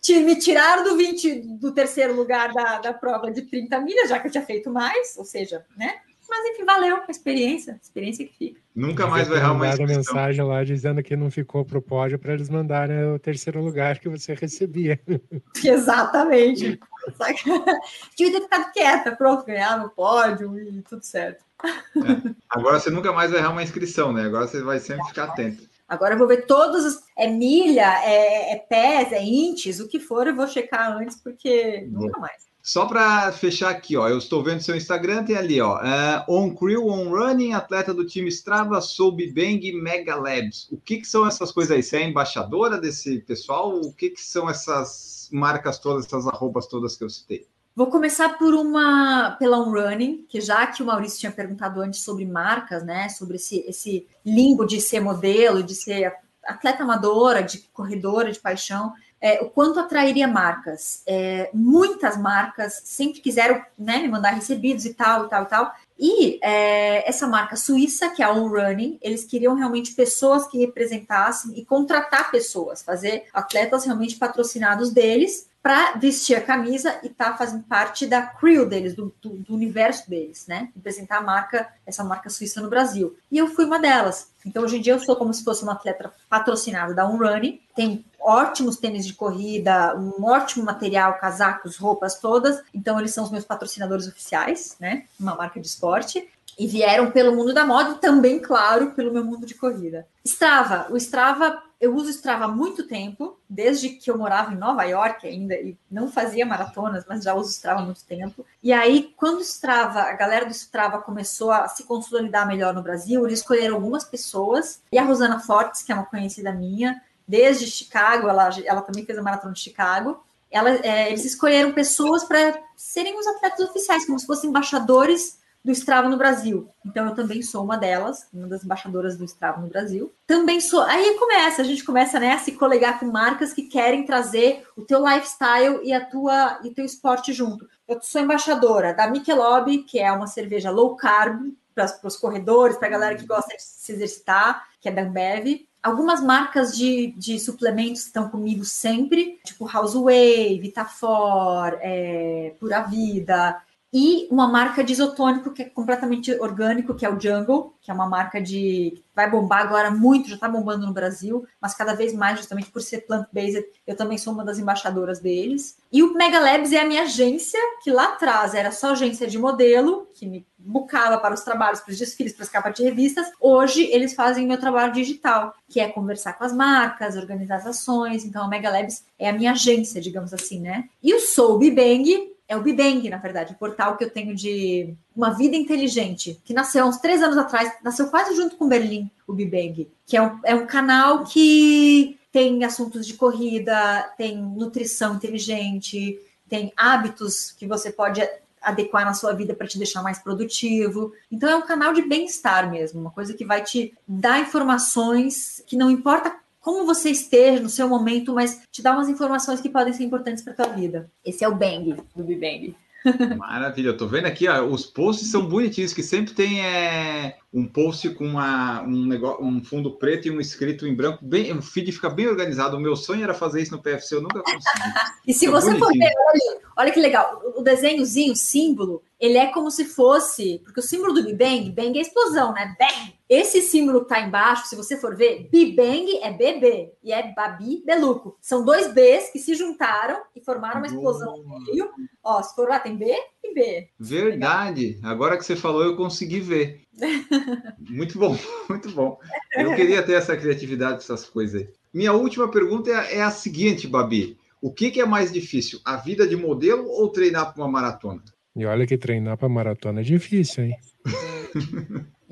A: te, me tiraram do 20 do terceiro lugar da, da prova de 30 milhas, já que eu tinha feito mais, ou seja, né? Mas enfim, valeu a experiência, a experiência que fica.
C: Nunca mais vai errar uma
D: mensagem lá dizendo que não ficou pro pódio para eles mandarem o terceiro lugar que você recebia. (laughs)
A: Exatamente. (laughs) Devia ter ficado quieta, pronto, ganhava o pódio e tudo certo.
C: É. Agora você nunca mais vai errar uma inscrição, né? Agora você vai sempre ficar atento.
A: Agora eu vou ver todos os. É milha, é, é pés, é inches, o que for, eu vou checar antes, porque nunca mais.
C: Só para fechar aqui, ó, eu estou vendo seu Instagram, tem ali, ó, uh, On Crew, On Running, atleta do time Strava, Soul Bang, Mega Labs. O que, que são essas coisas aí? Você é embaixadora desse pessoal? O que, que são essas marcas todas, essas arrobas todas que eu citei?
A: Vou começar por uma pela On Running, que já que o Maurício tinha perguntado antes sobre marcas, né, sobre esse, esse limbo de ser modelo, de ser atleta amadora, de corredora de paixão, é, o quanto atrairia marcas. É, muitas marcas sempre quiseram né, me mandar recebidos e tal, e tal, e tal. E é, essa marca suíça, que é a On Running, eles queriam realmente pessoas que representassem e contratar pessoas, fazer atletas realmente patrocinados deles para vestir a camisa e tá fazendo parte da crew deles, do, do, do, universo deles, né? Representar a marca, essa marca suíça no Brasil. E eu fui uma delas. Então, hoje em dia, eu sou como se fosse uma atleta patrocinada da Unrunning. Tem ótimos tênis de corrida, um ótimo material, casacos, roupas todas. Então, eles são os meus patrocinadores oficiais, né? Uma marca de esporte e vieram pelo mundo da moda e também, claro, pelo meu mundo de corrida. Strava, o Strava, eu uso Strava há muito tempo, desde que eu morava em Nova York ainda, e não fazia maratonas, mas já uso Strava há muito tempo. E aí, quando o Strava, a galera do Strava começou a se consolidar melhor no Brasil, eles escolheram algumas pessoas, e a Rosana Fortes, que é uma conhecida minha, desde Chicago, ela, ela também fez a maratona de Chicago, ela, é, eles escolheram pessoas para serem os atletas oficiais, como se fossem embaixadores do Strava no Brasil. Então eu também sou uma delas, uma das embaixadoras do Strava no Brasil. Também sou. Aí começa, a gente começa né, a se colegar com marcas que querem trazer o teu lifestyle e a tua e teu esporte junto. Eu sou embaixadora da Michelob, que é uma cerveja low carb para os corredores, para a galera que gosta de se exercitar, que é da Ambev. Algumas marcas de, de suplementos estão comigo sempre, tipo House Whey, Vitafor, é, Pura Vida, e uma marca de isotônico que é completamente orgânico, que é o Jungle, que é uma marca de vai bombar agora muito, já está bombando no Brasil, mas cada vez mais justamente por ser plant-based, eu também sou uma das embaixadoras deles. E o Mega Labs é a minha agência, que lá atrás era só agência de modelo, que me bucava para os trabalhos, para os desfiles, para as capas de revistas. Hoje eles fazem meu trabalho digital, que é conversar com as marcas, organizar as ações. Então a Mega Labs é a minha agência, digamos assim, né? E o Soul Bang é o Bibeng, na verdade, o portal que eu tenho de uma vida inteligente, que nasceu uns três anos atrás, nasceu quase junto com Berlim, o Bibeng, que é um, é um canal que tem assuntos de corrida, tem nutrição inteligente, tem hábitos que você pode adequar na sua vida para te deixar mais produtivo. Então é um canal de bem-estar mesmo, uma coisa que vai te dar informações que não importa como você esteja no seu momento, mas te dá umas informações que podem ser importantes para tua vida. Esse é o Bang do Bibang. (laughs) (laughs)
C: Maravilha, eu tô vendo aqui, ó, os posts são bonitinhos, que sempre tem é, um post com uma, um, negócio, um fundo preto e um escrito em branco, bem, o feed fica bem organizado. O meu sonho era fazer isso no PFC, eu nunca consegui. (laughs)
A: e se você for ver, olha, olha que legal, o desenhozinho, o símbolo, ele é como se fosse, porque o símbolo do Big Bang, Bang é explosão, né? Bang! Esse símbolo que tá embaixo, se você for ver, Big Bang é BB e é Babi Beluco. São dois Bs que se juntaram e formaram uma explosão no meio. Ó, se for lá, tem B e B.
C: Verdade. Agora que você falou, eu consegui ver. (laughs) muito bom, (laughs) muito bom. Eu queria ter essa criatividade, essas coisas aí. Minha última pergunta é, é a seguinte, Babi. O que, que é mais difícil, a vida de modelo ou treinar para uma maratona?
D: E olha que treinar para maratona é difícil, hein?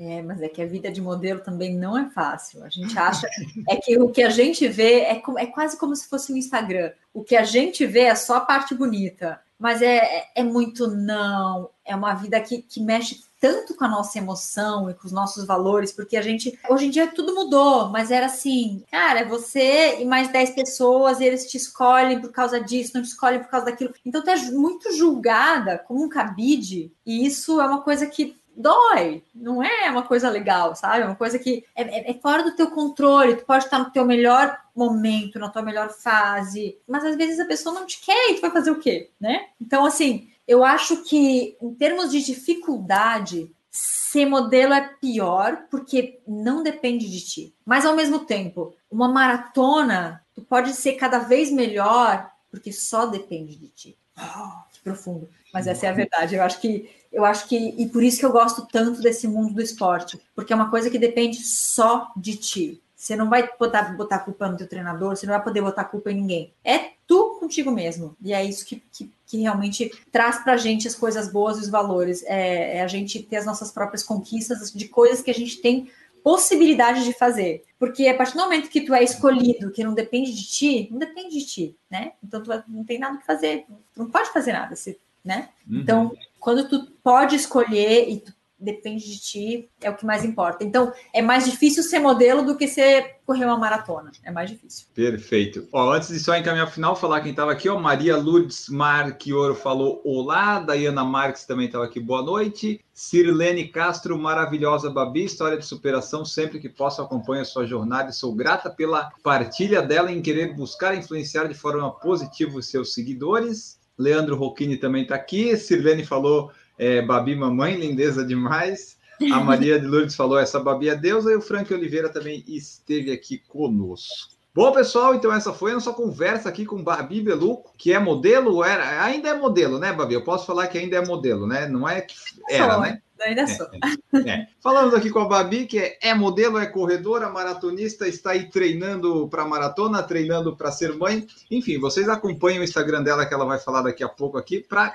A: É, mas é que a vida de modelo também não é fácil. A gente acha é que o que a gente vê é, é quase como se fosse um Instagram. O que a gente vê é só a parte bonita, mas é, é, é muito não. É uma vida que, que mexe tanto com a nossa emoção e com os nossos valores, porque a gente. Hoje em dia tudo mudou, mas era assim, cara, é você e mais 10 pessoas, e eles te escolhem por causa disso, não te escolhem por causa daquilo. Então tu é muito julgada como um cabide, e isso é uma coisa que dói, não é uma coisa legal, sabe? É uma coisa que é, é, é, fora do teu controle, tu pode estar no teu melhor momento, na tua melhor fase, mas às vezes a pessoa não te quer e tu vai fazer o quê, né? Então, assim, eu acho que, em termos de dificuldade, ser modelo é pior porque não depende de ti. Mas ao mesmo tempo, uma maratona, tu pode ser cada vez melhor porque só depende de ti. Oh, que profundo. Mas essa é a verdade. Eu acho que eu acho que e por isso que eu gosto tanto desse mundo do esporte, porque é uma coisa que depende só de ti. Você não vai botar, botar culpa no teu treinador, você não vai poder botar culpa em ninguém. É tu contigo mesmo. E é isso que, que, que realmente traz pra gente as coisas boas e os valores. É, é a gente ter as nossas próprias conquistas de coisas que a gente tem possibilidade de fazer. Porque a partir do momento que tu é escolhido, que não depende de ti, não depende de ti, né? Então tu não tem nada que fazer, tu não pode fazer nada, você, né? Uhum. Então, quando tu pode escolher e tu depende de ti, é o que mais importa. Então, é mais difícil ser modelo do que ser correr uma maratona. É mais difícil.
C: Perfeito. Ó, antes de só encaminhar o final, falar quem estava aqui, ó, Maria Lourdes Marquioro falou olá, Dayana Marques também estava aqui, boa noite. Sirlene Castro, maravilhosa Babi, história de superação, sempre que posso acompanho a sua jornada e sou grata pela partilha dela em querer buscar influenciar de forma positiva os seus seguidores. Leandro Rocchini também está aqui. Sirlene falou é, Babi Mamãe, lindeza demais. A (laughs) Maria de Lourdes falou essa Babi é deusa e o Frank Oliveira também esteve aqui conosco. Bom, pessoal, então essa foi a nossa conversa aqui com Babi Beluco, que é modelo, era, ainda é modelo, né, Babi? Eu posso falar que ainda é modelo, né? Não é que era, né?
A: Ainda é, sou.
C: É, é. Falamos aqui com a Babi, que é, é modelo, é corredora, maratonista, está aí treinando para maratona, treinando para ser mãe. Enfim, vocês acompanhem o Instagram dela, que ela vai falar daqui a pouco aqui. Para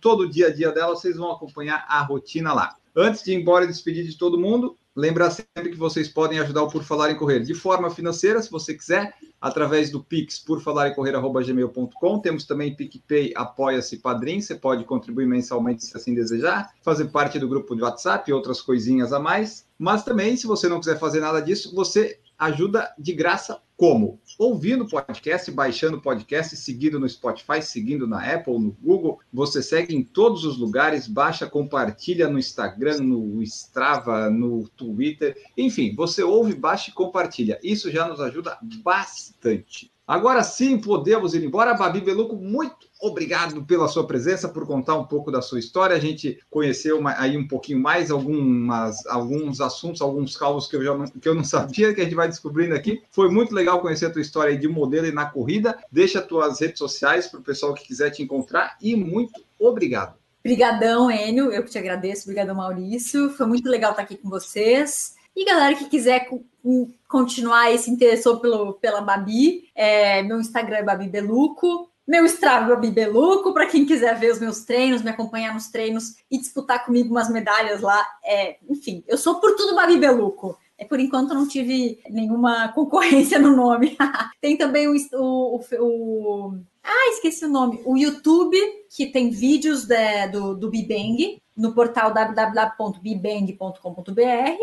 C: todo o dia a dia dela, vocês vão acompanhar a rotina lá. Antes de ir embora e despedir de todo mundo, lembrar sempre que vocês podem ajudar o Por Falar em Correr de forma financeira, se você quiser, através do Pix, por falar em correr.gmail.com. Temos também PicPay, Apoia-se Padrim, você pode contribuir mensalmente se assim desejar, fazer parte do grupo de WhatsApp e outras coisinhas a mais. Mas também, se você não quiser fazer nada disso, você ajuda de graça como? Ouvindo podcast, baixando podcast, seguindo no Spotify, seguindo na Apple, no Google. Você segue em todos os lugares, baixa, compartilha no Instagram, no Strava, no Twitter. Enfim, você ouve, baixa e compartilha. Isso já nos ajuda bastante. Agora sim, podemos ir embora. Babi Beluco, muito obrigado pela sua presença, por contar um pouco da sua história. A gente conheceu aí um pouquinho mais algumas, alguns assuntos, alguns calvos que eu, já não, que eu não (laughs) sabia, que a gente vai descobrindo aqui. Foi muito legal conhecer a tua história de modelo e na corrida. Deixa as tuas redes sociais para o pessoal que quiser te encontrar e muito obrigado.
A: Obrigadão, Enio. Eu que te agradeço. Obrigado, Maurício. Foi muito legal estar aqui com vocês. E galera que quiser continuar e se interessou pelo, pela Babi, é, meu Instagram é Babi Beluco. Meu Strava é Babi Beluco, para quem quiser ver os meus treinos, me acompanhar nos treinos e disputar comigo umas medalhas lá. É, enfim, eu sou por tudo Babi Beluco. É, por enquanto não tive nenhuma (laughs) concorrência no nome. (laughs) tem também o, o, o, Ah, esqueci o nome. O YouTube, que tem vídeos de, do, do Bibang no portal www.bibang.com.br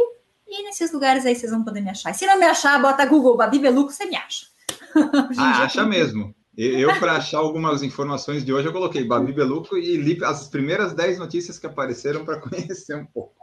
A: e nesses lugares aí vocês vão poder me achar. E se não me achar, bota Google Babi Beluco, você me acha. (laughs)
C: ah, acha mesmo. Eu, para achar algumas informações de hoje, eu coloquei Babi Beluco e li as primeiras 10 notícias que apareceram para (laughs) conhecer um pouco.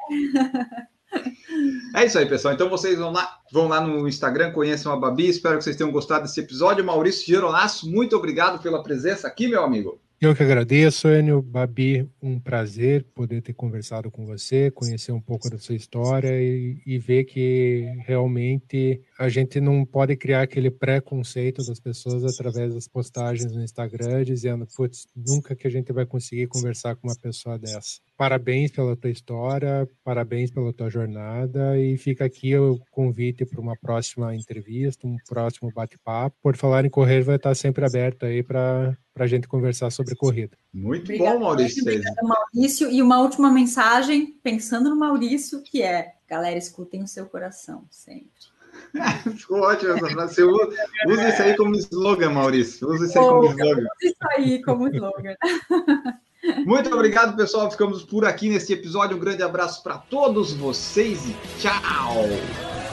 C: É isso aí, pessoal. Então vocês vão lá, vão lá no Instagram, conheçam a Babi. Espero que vocês tenham gostado desse episódio. Maurício Geronasso, muito obrigado pela presença aqui, meu amigo.
D: Eu que agradeço, Enio. Babi, um prazer poder ter conversado com você, conhecer um pouco da sua história e, e ver que realmente a gente não pode criar aquele preconceito das pessoas através das postagens no Instagram, dizendo, putz, nunca que a gente vai conseguir conversar com uma pessoa dessa. Parabéns pela tua história, parabéns pela tua jornada e fica aqui o convite para uma próxima entrevista, um próximo bate-papo. Por falar em correr, vai estar sempre aberto aí para a gente conversar sobre corrida.
C: Muito Obrigada, bom, Maurício.
A: Obrigada, Maurício. E uma última mensagem, pensando no Maurício, que é, galera, escutem o seu coração, sempre. (laughs)
C: Ficou ótimo essa frase. Você usa, usa isso aí como slogan, Maurício. Usa isso aí como slogan. Usa
A: isso aí como slogan. (laughs)
C: Muito obrigado, pessoal. Ficamos por aqui nesse episódio. Um grande abraço para todos vocês e tchau!